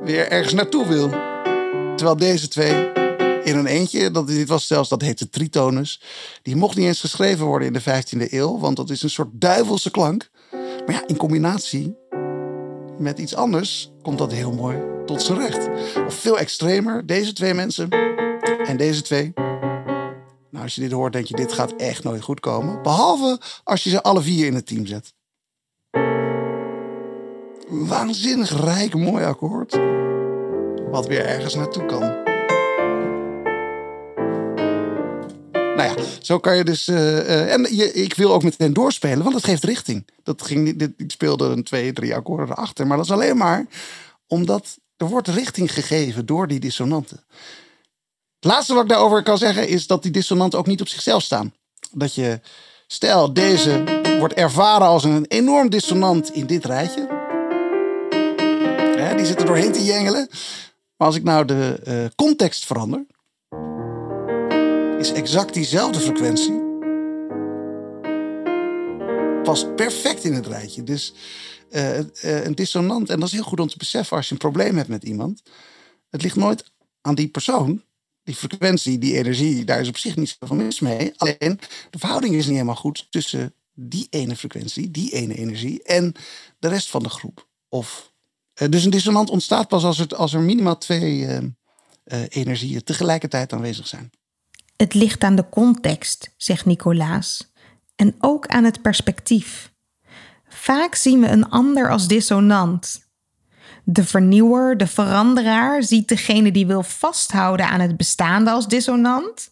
weer ergens naartoe wil. Terwijl deze twee in een eentje, dat, dit was zelfs, dat heette tritonus. Die mocht niet eens geschreven worden in de 15e eeuw, want dat is een soort duivelse klank. Maar ja, in combinatie met iets anders komt dat heel mooi tot zijn recht. Of veel extremer, deze twee mensen en deze twee. Nou, als je dit hoort, denk je, dit gaat echt nooit goed komen. Behalve als je ze alle vier in het team zet. Waanzinnig rijk, mooi akkoord. Wat weer ergens naartoe kan. Nou ja, zo kan je dus. eh, eh, en je, ik wil ook meteen doorspelen, want het geeft richting. Dat ging. Dit, ik speelde een twee, drie akkoorden erachter. Maar dat is alleen maar omdat er wordt richting gegeven door die dissonanten. Laatste wat ik daarover kan zeggen is dat die dissonanten ook niet op zichzelf staan. Dat je, stel, deze wordt ervaren als een enorm dissonant in dit rijtje. Hè, die zit er doorheen te jengelen. Maar als ik nou de eh, context verander, is exact diezelfde frequentie. Past perfect in het rijtje. Dus eh, eh, een dissonant, en dat is heel goed om te beseffen als je een probleem hebt met iemand. Het ligt nooit aan die persoon. Die frequentie, die energie, daar is op zich niet zoveel mis mee. Alleen de verhouding is niet helemaal goed tussen die ene frequentie, die ene energie en de rest van de groep. Of, eh, dus een dissonant ontstaat pas als er, als er minimaal twee eh, eh, energieën tegelijkertijd aanwezig zijn. Het ligt aan de context, zegt Nicolaas, en ook aan het perspectief. Vaak zien we een ander als dissonant. De vernieuwer, de veranderaar, ziet degene die wil vasthouden aan het bestaande als dissonant,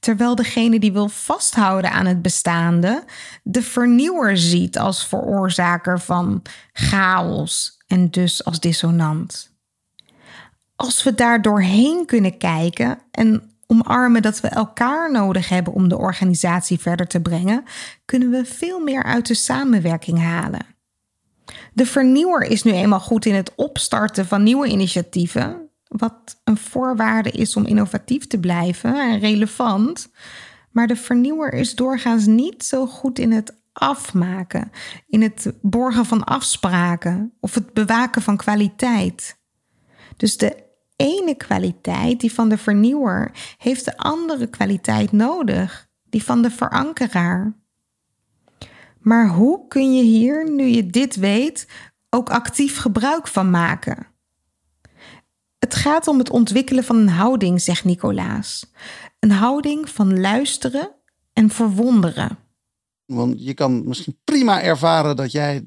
terwijl degene die wil vasthouden aan het bestaande de vernieuwer ziet als veroorzaker van chaos en dus als dissonant. Als we daar doorheen kunnen kijken en omarmen dat we elkaar nodig hebben om de organisatie verder te brengen, kunnen we veel meer uit de samenwerking halen. De vernieuwer is nu eenmaal goed in het opstarten van nieuwe initiatieven, wat een voorwaarde is om innovatief te blijven en relevant. Maar de vernieuwer is doorgaans niet zo goed in het afmaken, in het borgen van afspraken of het bewaken van kwaliteit. Dus de ene kwaliteit, die van de vernieuwer, heeft de andere kwaliteit nodig, die van de verankeraar. Maar hoe kun je hier, nu je dit weet, ook actief gebruik van maken? Het gaat om het ontwikkelen van een houding, zegt Nicolaas. Een houding van luisteren en verwonderen. Want je kan misschien prima ervaren dat jij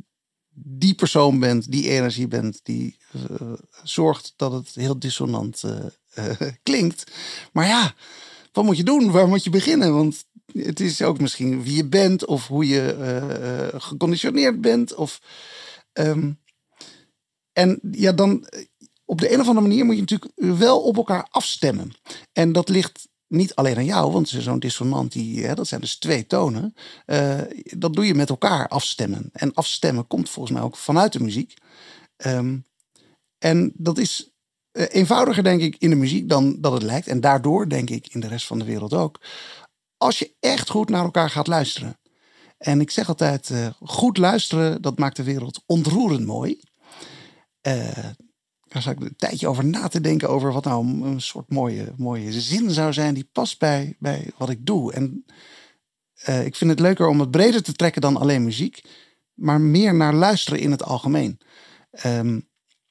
die persoon bent, die energie bent, die uh, zorgt dat het heel dissonant uh, uh, klinkt. Maar ja, wat moet je doen? Waar moet je beginnen? Want het is ook misschien wie je bent of hoe je geconditioneerd bent. Of, um, en ja, dan op de een of andere manier moet je natuurlijk wel op elkaar afstemmen. En dat ligt niet alleen aan jou, want zo'n dissonant, die, hè, dat zijn dus twee tonen. Dat doe je met elkaar afstemmen. En afstemmen komt volgens mij ook vanuit de muziek. Um, en dat is eenvoudiger, denk ik, in de muziek dan dat het lijkt. En daardoor, denk ik, in de rest van de wereld ook. Als je echt goed naar elkaar gaat luisteren. En ik zeg altijd, uh, goed luisteren, dat maakt de wereld ontroerend mooi. Daar zat ik een tijdje over na te denken over wat nou een soort mooie, mooie zin zou zijn die past bij, bij wat ik doe. En uh, ik vind het leuker om het breder te trekken dan alleen muziek, maar meer naar luisteren in het algemeen. Um,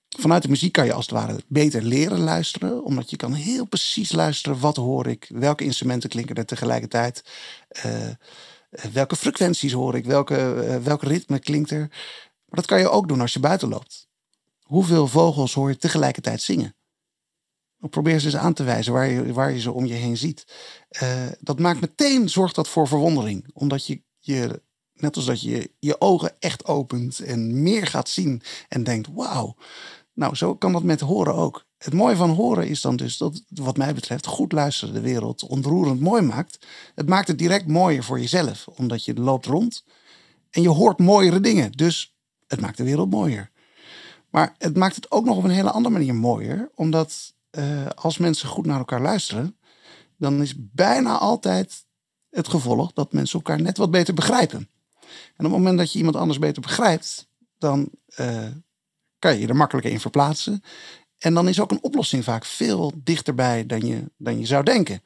vanuit de muziek kan je als het ware beter leren luisteren, omdat je kan heel precies luisteren wat hoor ik, welke instrumenten klinken er tegelijkertijd, uh, welke frequenties hoor ik, welke, uh, welk ritme klinkt er. Maar dat kan je ook doen als je buiten loopt. Hoeveel vogels hoor je tegelijkertijd zingen? Probeer ze eens aan te wijzen waar je, waar je ze om je heen ziet. Dat maakt meteen, zorgt dat voor verwondering. Omdat je, je, net als dat je je ogen echt opent en meer gaat zien en denkt, wauw. Nou, zo kan dat met horen ook. Het mooie van horen is dan dus dat, wat mij betreft, goed luisteren de wereld ontroerend mooi maakt. Het maakt het direct mooier voor jezelf, omdat je loopt rond en je hoort mooiere dingen. Dus het maakt de wereld mooier. Maar het maakt het ook nog op een hele andere manier mooier. Omdat uh, als mensen goed naar elkaar luisteren, dan is bijna altijd het gevolg dat mensen elkaar net wat beter begrijpen. En op het moment dat je iemand anders beter begrijpt, dan uh, kan je er makkelijker in verplaatsen. En dan is ook een oplossing vaak veel dichterbij dan je, dan je zou denken.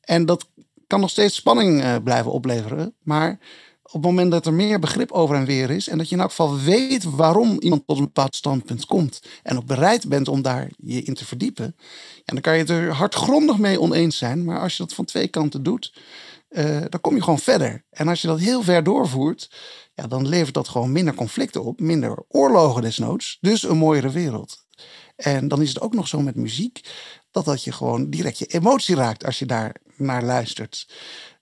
En dat kan nog steeds spanning uh, blijven opleveren. Maar op het moment dat er meer begrip over en weer is. En dat je in elk geval weet waarom iemand tot een bepaald standpunt komt. En ook bereid bent om daar je in te verdiepen. En dan kan je het er hardgrondig mee oneens zijn. Maar als je dat van twee kanten doet, uh, dan kom je gewoon verder. En als je dat heel ver doorvoert, ja, dan levert dat gewoon minder conflicten op. Minder oorlogen desnoods. Dus een mooiere wereld. En dan is het ook nog zo met muziek. Dat dat je gewoon direct je emotie raakt als je daar naar luistert.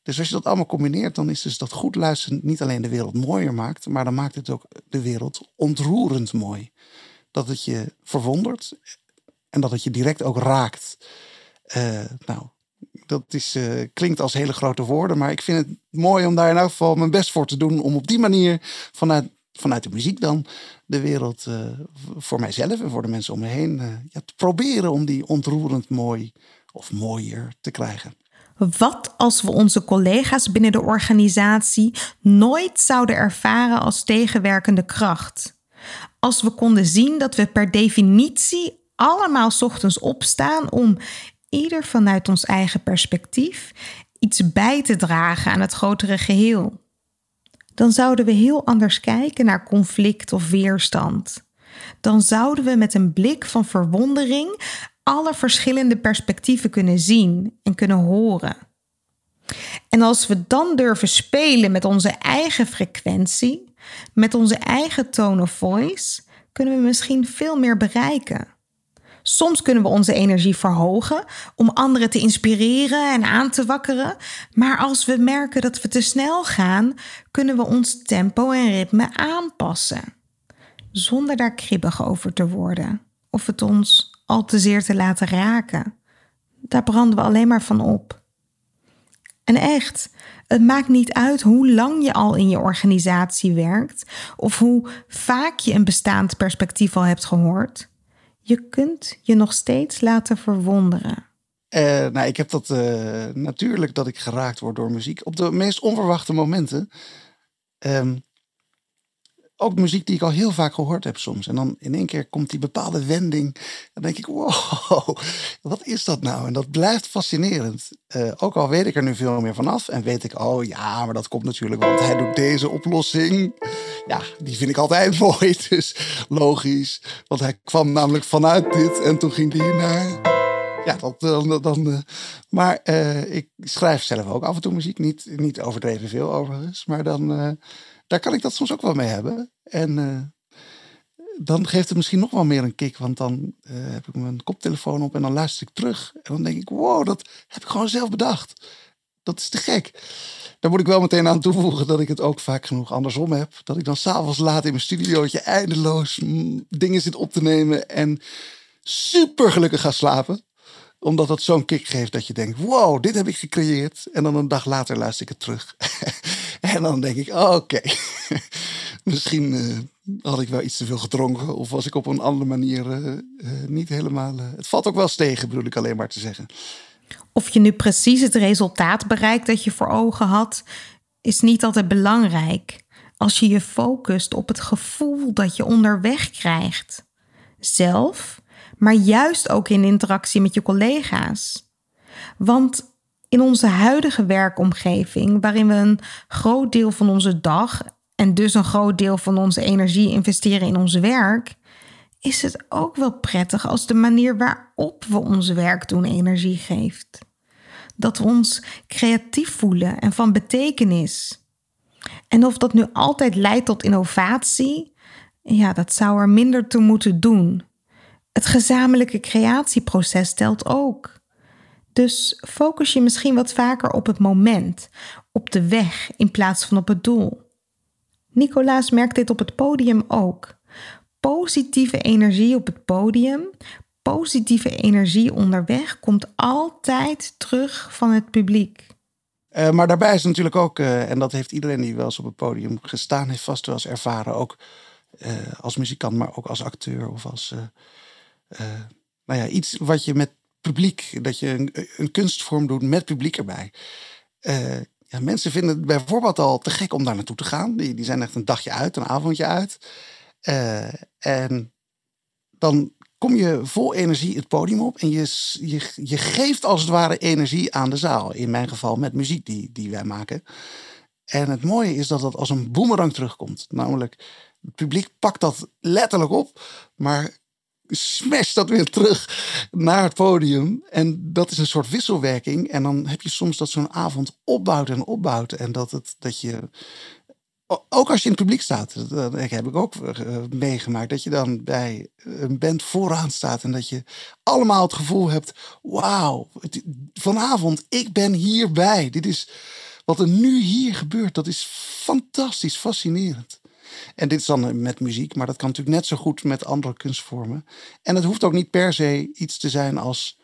Dus als je dat allemaal combineert, dan is dus dat goed luisteren niet alleen de wereld mooier maakt, maar dan maakt het ook de wereld ontroerend mooi. Dat het je verwondert en dat het je direct ook raakt. Uh, nou, dat is, uh, klinkt als hele grote woorden, maar ik vind het mooi om daar in elk geval mijn best voor te doen. Om op die manier vanuit, vanuit de muziek dan de wereld uh, voor mijzelf en voor de mensen om me heen ja, te proberen om die ontroerend mooi of mooier te krijgen. Wat als we onze collega's binnen de organisatie nooit zouden ervaren als tegenwerkende kracht? Als we konden zien dat we per definitie allemaal ochtends opstaan om ieder vanuit ons eigen perspectief iets bij te dragen aan het grotere geheel. Dan zouden we heel anders kijken naar conflict of weerstand. Dan zouden we met een blik van verwondering alle verschillende perspectieven kunnen zien en kunnen horen. En als we dan durven spelen met onze eigen frequentie, met onze eigen tone of voice, kunnen we misschien veel meer bereiken. Soms kunnen we onze energie verhogen om anderen te inspireren en aan te wakkeren. Maar als we merken dat we te snel gaan, kunnen we ons tempo en ritme aanpassen. Zonder daar kribbig over te worden of het ons al te zeer te laten raken. Daar branden we alleen maar van op. En echt, het maakt niet uit hoe lang je al in je organisatie werkt of hoe vaak je een bestaand perspectief al hebt gehoord. Je kunt je nog steeds laten verwonderen. Uh, nou, ik heb dat uh, natuurlijk dat ik geraakt word door muziek op de meest onverwachte momenten. Um, ook muziek die ik al heel vaak gehoord heb soms. En dan in één keer komt die bepaalde wending. Dan denk ik, wow, wat is dat nou? En dat blijft fascinerend. Uh, ook al weet ik er nu veel meer vanaf. En weet ik, oh ja, maar dat komt natuurlijk, want hij doet deze oplossing. Ja, die vind ik altijd mooi. Dus logisch. Want hij kwam namelijk vanuit dit. En toen ging hij naar ja, dat, dan. dan uh, maar ik schrijf zelf ook af en toe muziek. Niet, niet overdreven veel overigens. Maar dan, daar kan ik dat soms ook wel mee hebben. En uh, dan geeft het misschien nog wel meer een kick. Want dan uh, heb ik mijn koptelefoon op en dan luister ik terug. En dan denk ik, wow, dat heb ik gewoon zelf bedacht. Dat is te gek. Daar moet ik wel meteen aan toevoegen dat ik het ook vaak genoeg andersom heb. Dat ik dan s'avonds laat in mijn studiootje eindeloos mm, dingen zit op te nemen. En super gelukkig ga slapen omdat dat zo'n kick geeft dat je denkt: wow, dit heb ik gecreëerd. En dan een dag later luister ik het terug. en dan denk ik: oh, oké, misschien uh, had ik wel iets te veel gedronken. Of was ik op een andere manier uh, uh, niet helemaal. het valt ook wel tegen, bedoel ik alleen maar te zeggen. Of je nu precies het resultaat bereikt dat je voor ogen had, is niet altijd belangrijk. Als je je focust op het gevoel dat je onderweg krijgt. Zelf maar juist ook in interactie met je collega's. Want in onze huidige werkomgeving, waarin we een groot deel van onze dag en dus een groot deel van onze energie investeren in ons werk, is het ook wel prettig als de manier waarop we ons werk doen energie geeft. Dat we ons creatief voelen en van betekenis. En of dat nu altijd leidt tot innovatie, ja, dat zou er minder toe moeten doen. Het gezamenlijke creatieproces telt ook. Dus focus je misschien wat vaker op het moment, op de weg in plaats van op het doel. Nicolaas merkt dit op het podium ook. Positieve energie op het podium, positieve energie onderweg komt altijd terug van het publiek. Uh, maar daarbij is natuurlijk ook, uh, en dat heeft iedereen die wel eens op het podium gestaan heeft, vast wel eens ervaren, ook als muzikant, maar ook als acteur of als nou ja, iets wat je met publiek, dat je een, een kunstvorm doet met publiek erbij. ja, mensen vinden het bijvoorbeeld al te gek om daar naartoe te gaan. Die, die zijn echt een dagje uit, een avondje uit. en dan kom je vol energie het podium op en je, je, je geeft als het ware energie aan de zaal. In mijn geval met muziek die, die wij maken. En het mooie is dat dat als een boemerang terugkomt. Namelijk, het publiek pakt dat letterlijk op, maar smash dat weer terug naar het podium. En dat is een soort wisselwerking. En dan heb je soms dat zo'n avond opbouwt en opbouwt. En dat, het, dat je ook als je in het publiek staat, dat heb ik ook uh, meegemaakt, dat je dan bij een band vooraan staat en dat je allemaal het gevoel hebt: wauw, vanavond, ik ben hierbij. Dit is wat er nu hier gebeurt. Dat is fantastisch, fascinerend. En dit is dan met muziek, maar dat kan natuurlijk net zo goed met andere kunstvormen. En het hoeft ook niet per se iets te zijn als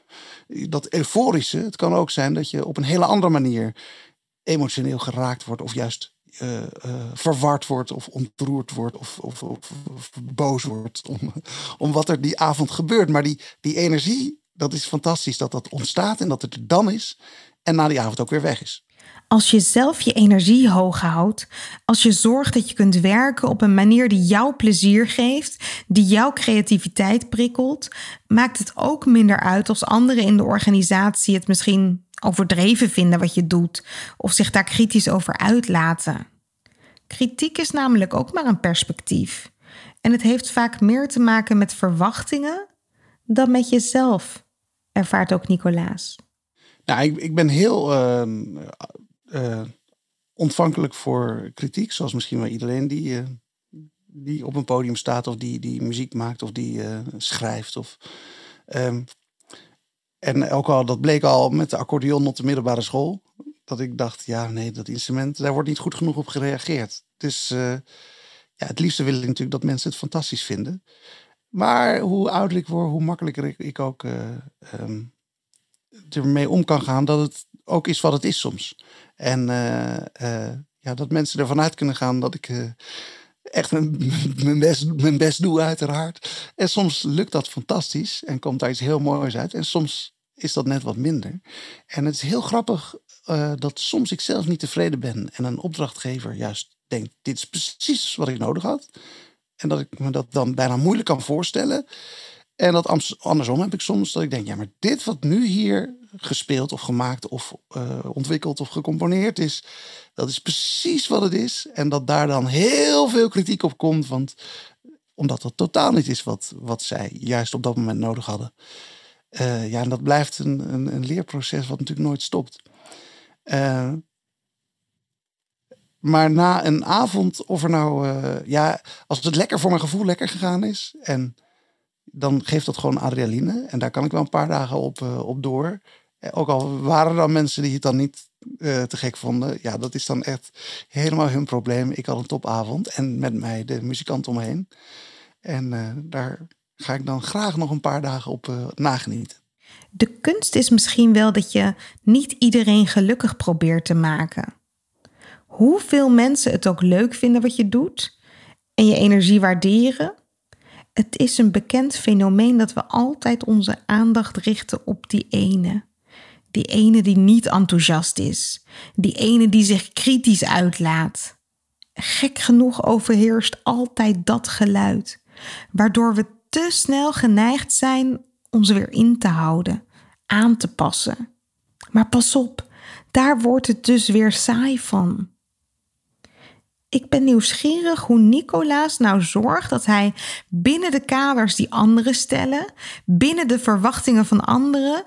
dat euforische. Het kan ook zijn dat je op een hele andere manier emotioneel geraakt wordt of juist uh, verward wordt of ontroerd wordt of, of, of, of, boos wordt om, om wat er die avond gebeurt. Maar die, die energie, dat is fantastisch dat dat ontstaat en dat het er dan is en na die avond ook weer weg is. Als je zelf je energie hoog houdt, als je zorgt dat je kunt werken op een manier die jou plezier geeft, die jouw creativiteit prikkelt, maakt het ook minder uit als anderen in de organisatie het misschien overdreven vinden wat je doet of zich daar kritisch over uitlaten. Kritiek is namelijk ook maar een perspectief. En het heeft vaak meer te maken met verwachtingen dan met jezelf, ervaart ook Nicolaas. Nou, ik, ik ben heel ehm, eh, ontvankelijk voor kritiek, zoals misschien wel iedereen die, uh, die op een podium staat of die, die muziek maakt of die uh, schrijft. Of, um, en ook al, dat bleek al met de accordeon op de middelbare school. Dat ik dacht, ja, nee, dat instrument, daar wordt niet goed genoeg op gereageerd. Dus ja, het liefste wil ik natuurlijk dat mensen het fantastisch vinden. Maar hoe ouder ik word, hoe makkelijker ik, ik ook um, ermee om kan gaan dat het ook is wat het is soms. En uh, ja, dat mensen ervan uit kunnen gaan dat ik uh, echt mijn, mijn, best, mijn best doe, uiteraard. En soms lukt dat fantastisch en komt daar iets heel moois uit. En soms is dat net wat minder. En het is heel grappig dat soms ik zelf niet tevreden ben en een opdrachtgever juist denkt: dit is precies wat ik nodig had. En dat ik me dat dan bijna moeilijk kan voorstellen. En dat andersom heb ik soms dat ik denk, ja, maar dit wat nu hier gespeeld of gemaakt of uh, ontwikkeld of gecomponeerd is, dat is precies wat het is. En dat daar dan heel veel kritiek op komt, want omdat dat totaal niet is wat, wat zij juist op dat moment nodig hadden. Uh, ja, en dat blijft een, een, een, leerproces wat natuurlijk nooit stopt. Maar na een avond, of er nou, ja, als het lekker voor mijn gevoel lekker gegaan is en dan geeft dat gewoon adrenaline. En daar kan ik wel een paar dagen op, uh, op door. Eh, ook al waren er dan mensen die het dan niet uh, te gek vonden. Ja, dat is dan echt helemaal hun probleem. Ik had een topavond en met mij de muzikant omheen. En daar ga ik dan graag nog een paar dagen op nagenieten. De kunst is misschien wel dat je niet iedereen gelukkig probeert te maken. Hoeveel mensen het ook leuk vinden wat je doet en je energie waarderen, het is een bekend fenomeen dat we altijd onze aandacht richten op die ene. Die ene die niet enthousiast is. Die ene die zich kritisch uitlaat. Gek genoeg overheerst altijd dat geluid, waardoor we te snel geneigd zijn ons weer in te houden, aan te passen. Maar pas op, daar wordt het dus weer saai van. Ik ben nieuwsgierig hoe Nicolaas nou zorgt dat hij binnen de kaders die anderen stellen, binnen de verwachtingen van anderen,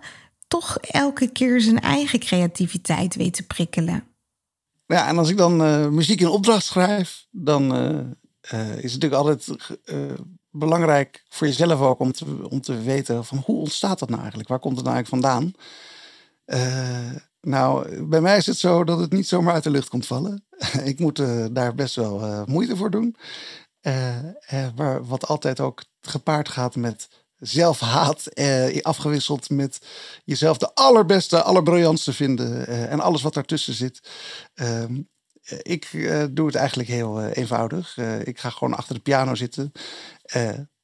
toch elke keer zijn eigen creativiteit weet te prikkelen. Ja, en als ik dan uh, muziek in opdracht schrijf, dan uh, uh, is het natuurlijk altijd belangrijk voor jezelf ook om te, om te weten van hoe ontstaat dat nou eigenlijk? Waar komt het nou eigenlijk vandaan? Nou, bij mij is het zo dat het niet zomaar uit de lucht komt vallen. ik moet uh, daar best wel uh, moeite voor doen. Uh, wat altijd ook gepaard gaat met zelfhaat, afgewisseld met jezelf de allerbeste, allerbriljantste vinden en alles wat daartussen zit. Ehm, ik eh, doe het eigenlijk heel eh, eenvoudig. Eh, ik ga gewoon achter de piano zitten.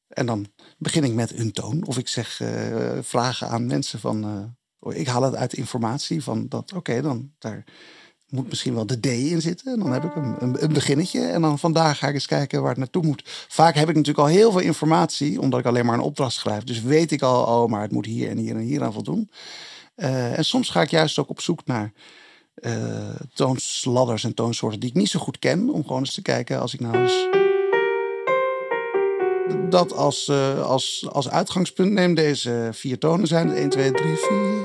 en dan begin ik met een toon. Of ik zeg vragen aan mensen van... ik haal het uit informatie van dat... Oké, dan daar moet misschien wel de D in zitten. En dan heb ik een, een, beginnetje. En dan vandaag ga ik eens kijken waar het naartoe moet. Vaak heb ik natuurlijk al heel veel informatie, omdat ik alleen maar een opdracht schrijf. Dus weet ik al, oh, maar het moet hier en hier en hier aan voldoen. en soms ga ik juist ook op zoek naar uh, toonsladders en toonsoorten die ik niet zo goed ken. Om gewoon eens te kijken als ik nou eens dat als, uh, als, als uitgangspunt neem. Deze vier tonen zijn 1, 2, 3, 4.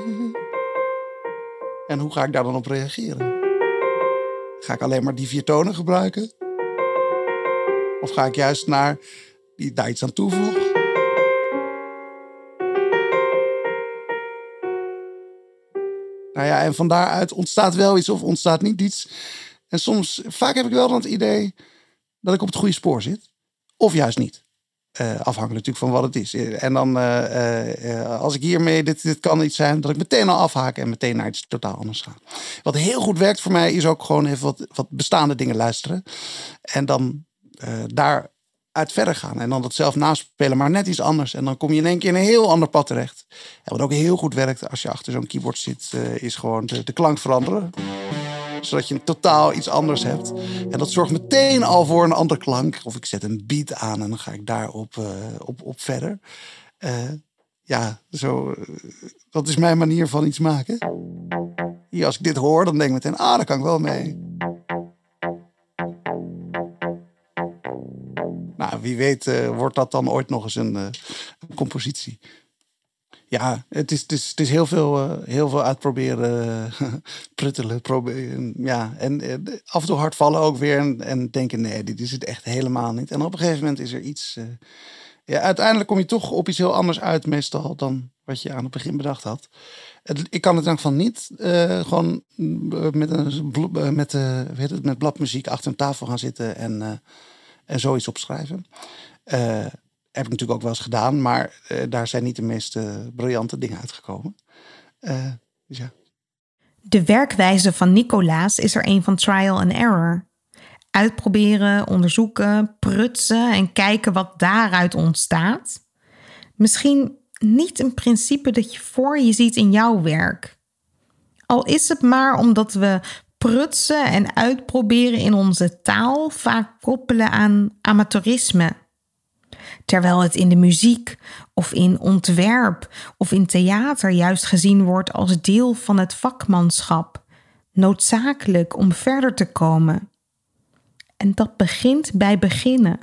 En hoe ga ik daar dan op reageren? Ga ik alleen maar die vier tonen gebruiken? Of ga ik juist naar die daar iets aan toevoegen? Nou ja, en van daaruit ontstaat wel iets of ontstaat niet iets. En soms, vaak heb ik wel dan het idee dat ik op het goede spoor zit. Of juist niet. Uh, afhankelijk natuurlijk van wat het is. En dan, uh, als ik hiermee, dit, dit kan iets zijn, dat ik meteen al afhaak en meteen naar iets totaal anders ga. Wat heel goed werkt voor mij, is ook gewoon even wat, wat bestaande dingen luisteren. En dan daar uit verder gaan. En dan dat zelf naspelen, maar net iets anders. En dan kom je in één keer in een heel ander pad terecht. En wat ook heel goed werkt als je achter zo'n keyboard zit, is gewoon de, de, klank veranderen. Zodat je totaal iets anders hebt. En dat zorgt meteen al voor een andere klank. Of ik zet een beat aan en dan ga ik daarop uh, op, op verder. Uh, ja, zo, dat is mijn manier van iets maken. Hier, als ik dit hoor, dan denk ik meteen, ah, daar kan ik wel mee. Nou, wie weet wordt dat dan ooit nog eens een, uh, compositie. Ja, het is, het is, heel, veel, uh, heel veel uitproberen, pruttelen, proberen. Ja, en af en toe hard vallen ook weer en, en, denken, nee, dit is het echt helemaal niet. En op een gegeven moment is er iets... ja, uiteindelijk kom je toch op iets heel anders uit meestal dan wat je aan het begin bedacht had. Ik kan het dan van niet gewoon met, een, met, weet het, met bladmuziek achter een tafel gaan zitten en en zoiets opschrijven. Heb ik natuurlijk ook wel eens gedaan, maar uh, daar zijn niet de meest briljante dingen uitgekomen. dus ja. De werkwijze van Nicolaas is er een van trial and error. Uitproberen, onderzoeken, prutsen en kijken wat daaruit ontstaat. Misschien niet een principe dat je voor je ziet in jouw werk. Al is het maar omdat we prutsen en uitproberen in onze taal vaak koppelen aan amateurisme. Terwijl het in de muziek of in ontwerp of in theater juist gezien wordt als deel van het vakmanschap, noodzakelijk om verder te komen. En dat begint bij beginnen.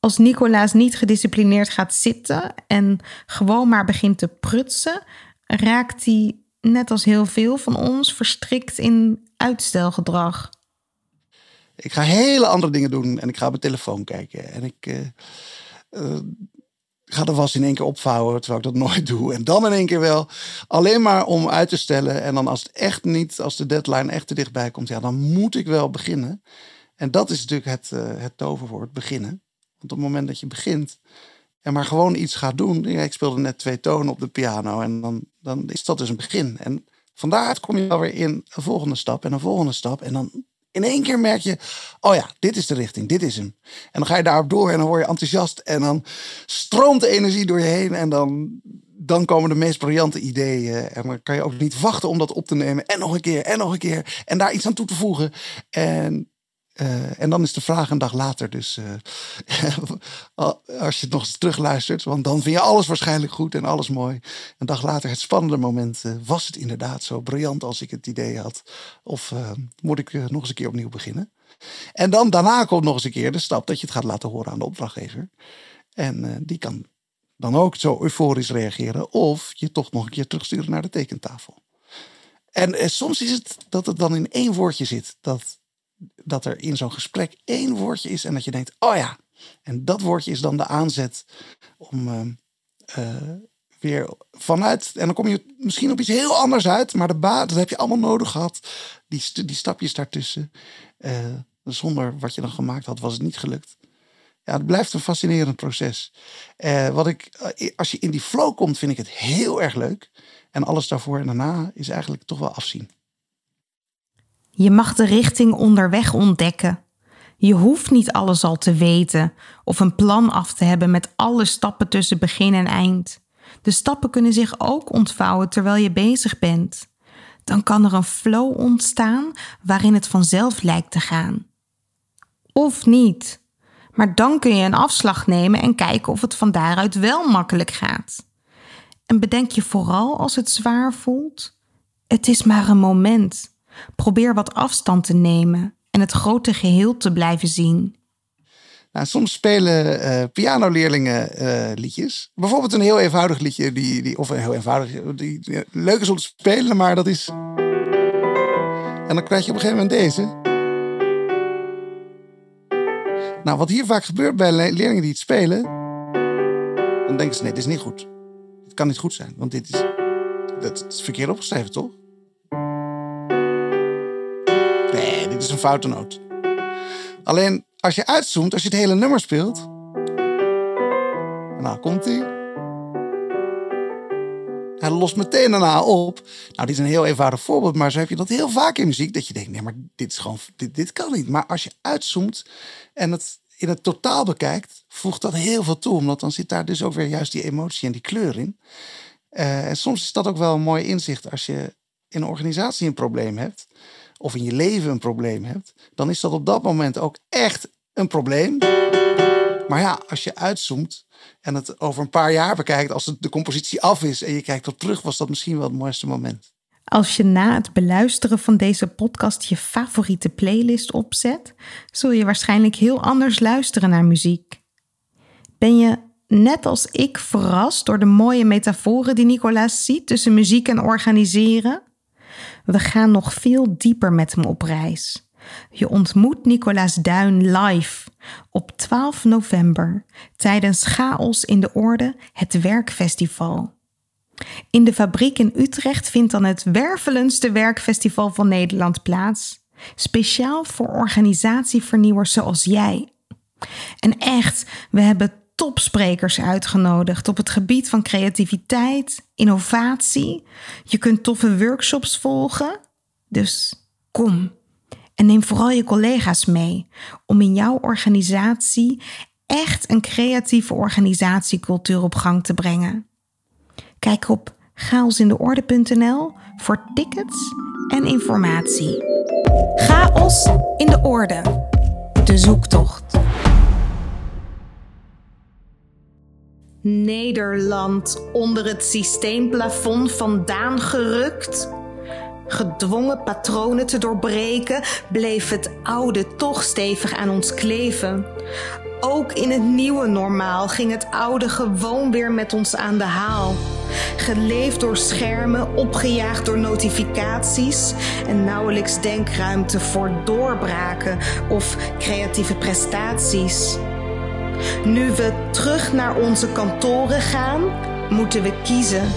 Als Nicolaas niet gedisciplineerd gaat zitten en gewoon maar begint te prutsen, raakt hij net als heel veel van ons, verstrikt in uitstelgedrag. Ik ga hele andere dingen doen en ik ga op mijn telefoon kijken. En ik uh, uh, ga de was in één keer opvouwen, terwijl ik dat nooit doe. En dan in één keer wel, alleen maar om uit te stellen. En dan als het echt niet, als de deadline echt te dichtbij komt, ja, dan moet ik wel beginnen. En dat is natuurlijk het, uh, het toverwoord, beginnen. Want op het moment dat je begint, en maar gewoon iets gaat doen. Ik speelde net twee tonen op de piano en dan, dan is dat dus een begin. En van daaruit kom je alweer in een volgende stap en een volgende stap. En dan in één keer merk je, oh ja, dit is de richting, dit is hem. En dan ga je daarop door en dan word je enthousiast en dan stroomt de energie door je heen en dan, dan komen de meest briljante ideeën. En dan kan je ook niet wachten om dat op te nemen en nog een keer en nog een keer en daar iets aan toe te voegen. En uh, en dan is de vraag een dag later. Dus uh, als je het nog eens terugluistert, want dan vind je alles waarschijnlijk goed en alles mooi. Een dag later, het spannende moment, uh, was het inderdaad zo briljant als ik het idee had? Of moet ik nog eens een keer opnieuw beginnen? En dan daarna komt nog eens een keer de stap dat je het gaat laten horen aan de opdrachtgever. En die kan dan ook zo euforisch reageren of je toch nog een keer terugsturen naar de tekentafel. En soms is het dat het dan in één woordje zit. Dat dat er in zo'n gesprek één woordje is en dat je denkt, oh ja, en dat woordje is dan de aanzet om uh, uh, weer vanuit, en dan kom je misschien op iets heel anders uit, maar de baat, dat heb je allemaal nodig gehad, die, die stapjes daartussen. Uh, zonder wat je dan gemaakt had, was het niet gelukt. Ja, het blijft een fascinerend proces. wat ik, als je in die flow komt, vind ik het heel erg leuk. En alles daarvoor en daarna is eigenlijk toch wel afzien. Je mag de richting onderweg ontdekken. Je hoeft niet alles al te weten of een plan af te hebben met alle stappen tussen begin en eind. De stappen kunnen zich ook ontvouwen terwijl je bezig bent. Dan kan er een flow ontstaan waarin het vanzelf lijkt te gaan. Of niet. Maar dan kun je een afslag nemen en kijken of het van daaruit wel makkelijk gaat. En bedenk je vooral als het zwaar voelt: het is maar een moment. Probeer wat afstand te nemen en het grote geheel te blijven zien. Nou, soms spelen uh, pianoleerlingen uh, liedjes. Bijvoorbeeld een heel eenvoudig liedje, die, die, of een heel eenvoudig, die, die leuk is om te spelen, maar dat is. En dan krijg je op een gegeven moment deze. Nou, wat hier vaak gebeurt bij leerlingen die het spelen, dan denken ze: nee, dit is niet goed. Het kan niet goed zijn, want dit is, dat is verkeerd opgeschreven, toch? Dit is een foute noot. Alleen als je uitzoomt, als je het hele nummer speelt. Nou, komt hij. Hij lost meteen daarna op. Nou, dit is een heel eenvoudig voorbeeld, maar zo heb je dat heel vaak in muziek. Dat je denkt, nee, maar dit is gewoon, dit, dit kan niet. Maar als je uitzoomt en het in het totaal bekijkt, voegt dat heel veel toe. Omdat dan zit daar dus ook weer juist die emotie en die kleur in. Uh, en soms is dat ook wel een mooi inzicht als je in een organisatie een probleem hebt of in je leven een probleem hebt, dan is dat op dat moment ook echt een probleem. Maar ja, als je uitzoomt en het over een paar jaar bekijkt, als de compositie af is en je kijkt op terug, was dat misschien wel het mooiste moment. Als je na het beluisteren van deze podcast je favoriete playlist opzet, zul je waarschijnlijk heel anders luisteren naar muziek. Ben je net als ik verrast door de mooie metaforen die Nicolaas ziet tussen muziek en organiseren? We gaan nog veel dieper met hem op reis. Je ontmoet Nicolaas Duin live op 12 november tijdens Chaos in de Orde, het Werkfestival. In de fabriek in Utrecht vindt dan het wervelendste werkfestival van Nederland plaats. Speciaal voor organisatievernieuwers zoals jij. En echt, we hebben topsprekers uitgenodigd op het gebied van creativiteit, innovatie. Je kunt toffe workshops volgen. Dus kom en neem vooral je collega's mee om in jouw organisatie echt een creatieve organisatiecultuur op gang te brengen. Kijk op chaosindeorde.nl voor tickets en informatie. Chaos in de orde. De zoektocht. Nederland onder het systeemplafond vandaan gerukt? Gedwongen patronen te doorbreken, bleef het oude toch stevig aan ons kleven. Ook in het nieuwe normaal ging het oude gewoon weer met ons aan de haal. Geleefd door schermen, opgejaagd door notificaties en nauwelijks denkruimte voor doorbraken of creatieve prestaties. Nu we terug naar onze kantoren gaan, moeten we kiezen.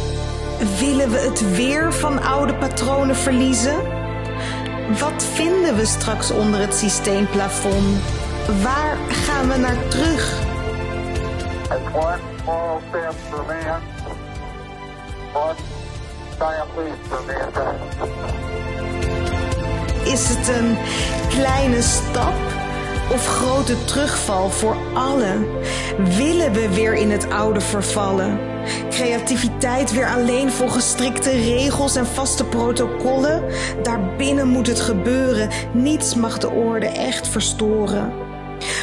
Willen we het weer van oude patronen verliezen? Wat vinden we straks onder het systeemplafond? Waar gaan we naar terug? Is het een kleine stap? Of grote terugval voor allen? Willen we weer in het oude vervallen? Creativiteit weer alleen voor gestrikte regels en vaste protocollen? Daarbinnen moet het gebeuren, niets mag de orde echt verstoren.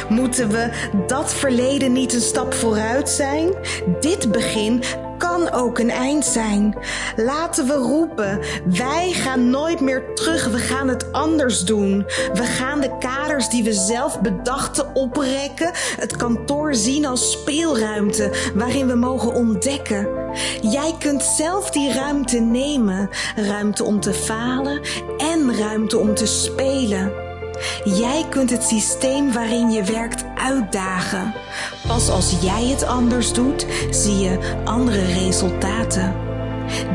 Moeten we dat verleden niet een stap vooruit zijn? Dit begin kan ook een eind zijn. Laten we roepen: wij gaan nooit meer terug, we gaan het anders doen. We gaan de kaders die we zelf bedachten oprekken, het kantoor zien als speelruimte waarin we mogen ontdekken. Jij kunt zelf die ruimte nemen, ruimte om te falen en ruimte om te spelen. Jij kunt het systeem waarin je werkt uitdagen. Pas als jij het anders doet, zie je andere resultaten.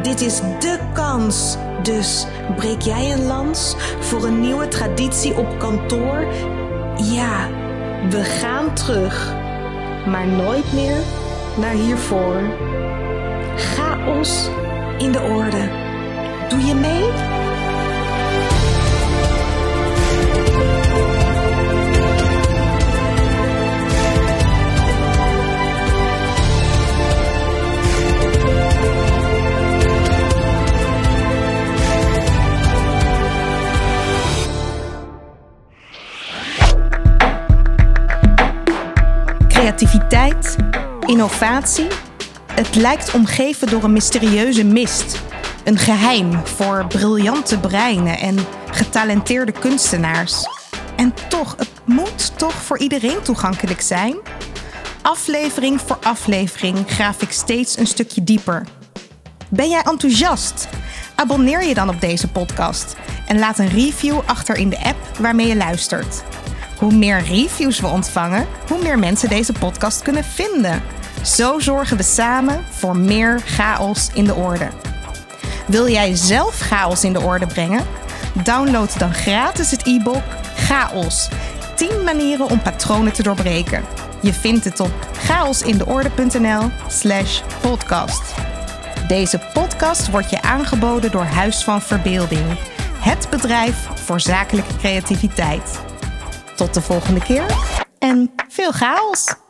Dit is de kans. Dus breek jij een lans voor een nieuwe traditie op kantoor? Ja, we gaan terug, maar nooit meer naar hiervoor. Chaos in de orde. Doe je mee? Innovatie. Het lijkt omgeven door een mysterieuze mist. Een geheim voor briljante breinen en getalenteerde kunstenaars. En toch, het moet toch voor iedereen toegankelijk zijn? Aflevering voor aflevering graaf ik steeds een stukje dieper. Ben jij enthousiast? Abonneer je dan op deze podcast en laat een review achter in de app waarmee je luistert. Hoe meer reviews we ontvangen, hoe meer mensen deze podcast kunnen vinden. Zo zorgen we samen voor meer chaos in de orde. Wil jij zelf chaos in de orde brengen? Download dan gratis het e-book Chaos. 10 manieren om patronen te doorbreken. Je vindt het op chaosindeorde.nl/slash podcast. Deze podcast wordt je aangeboden door Huis van Verbeelding, het bedrijf voor zakelijke creativiteit. Tot de volgende keer en veel chaos!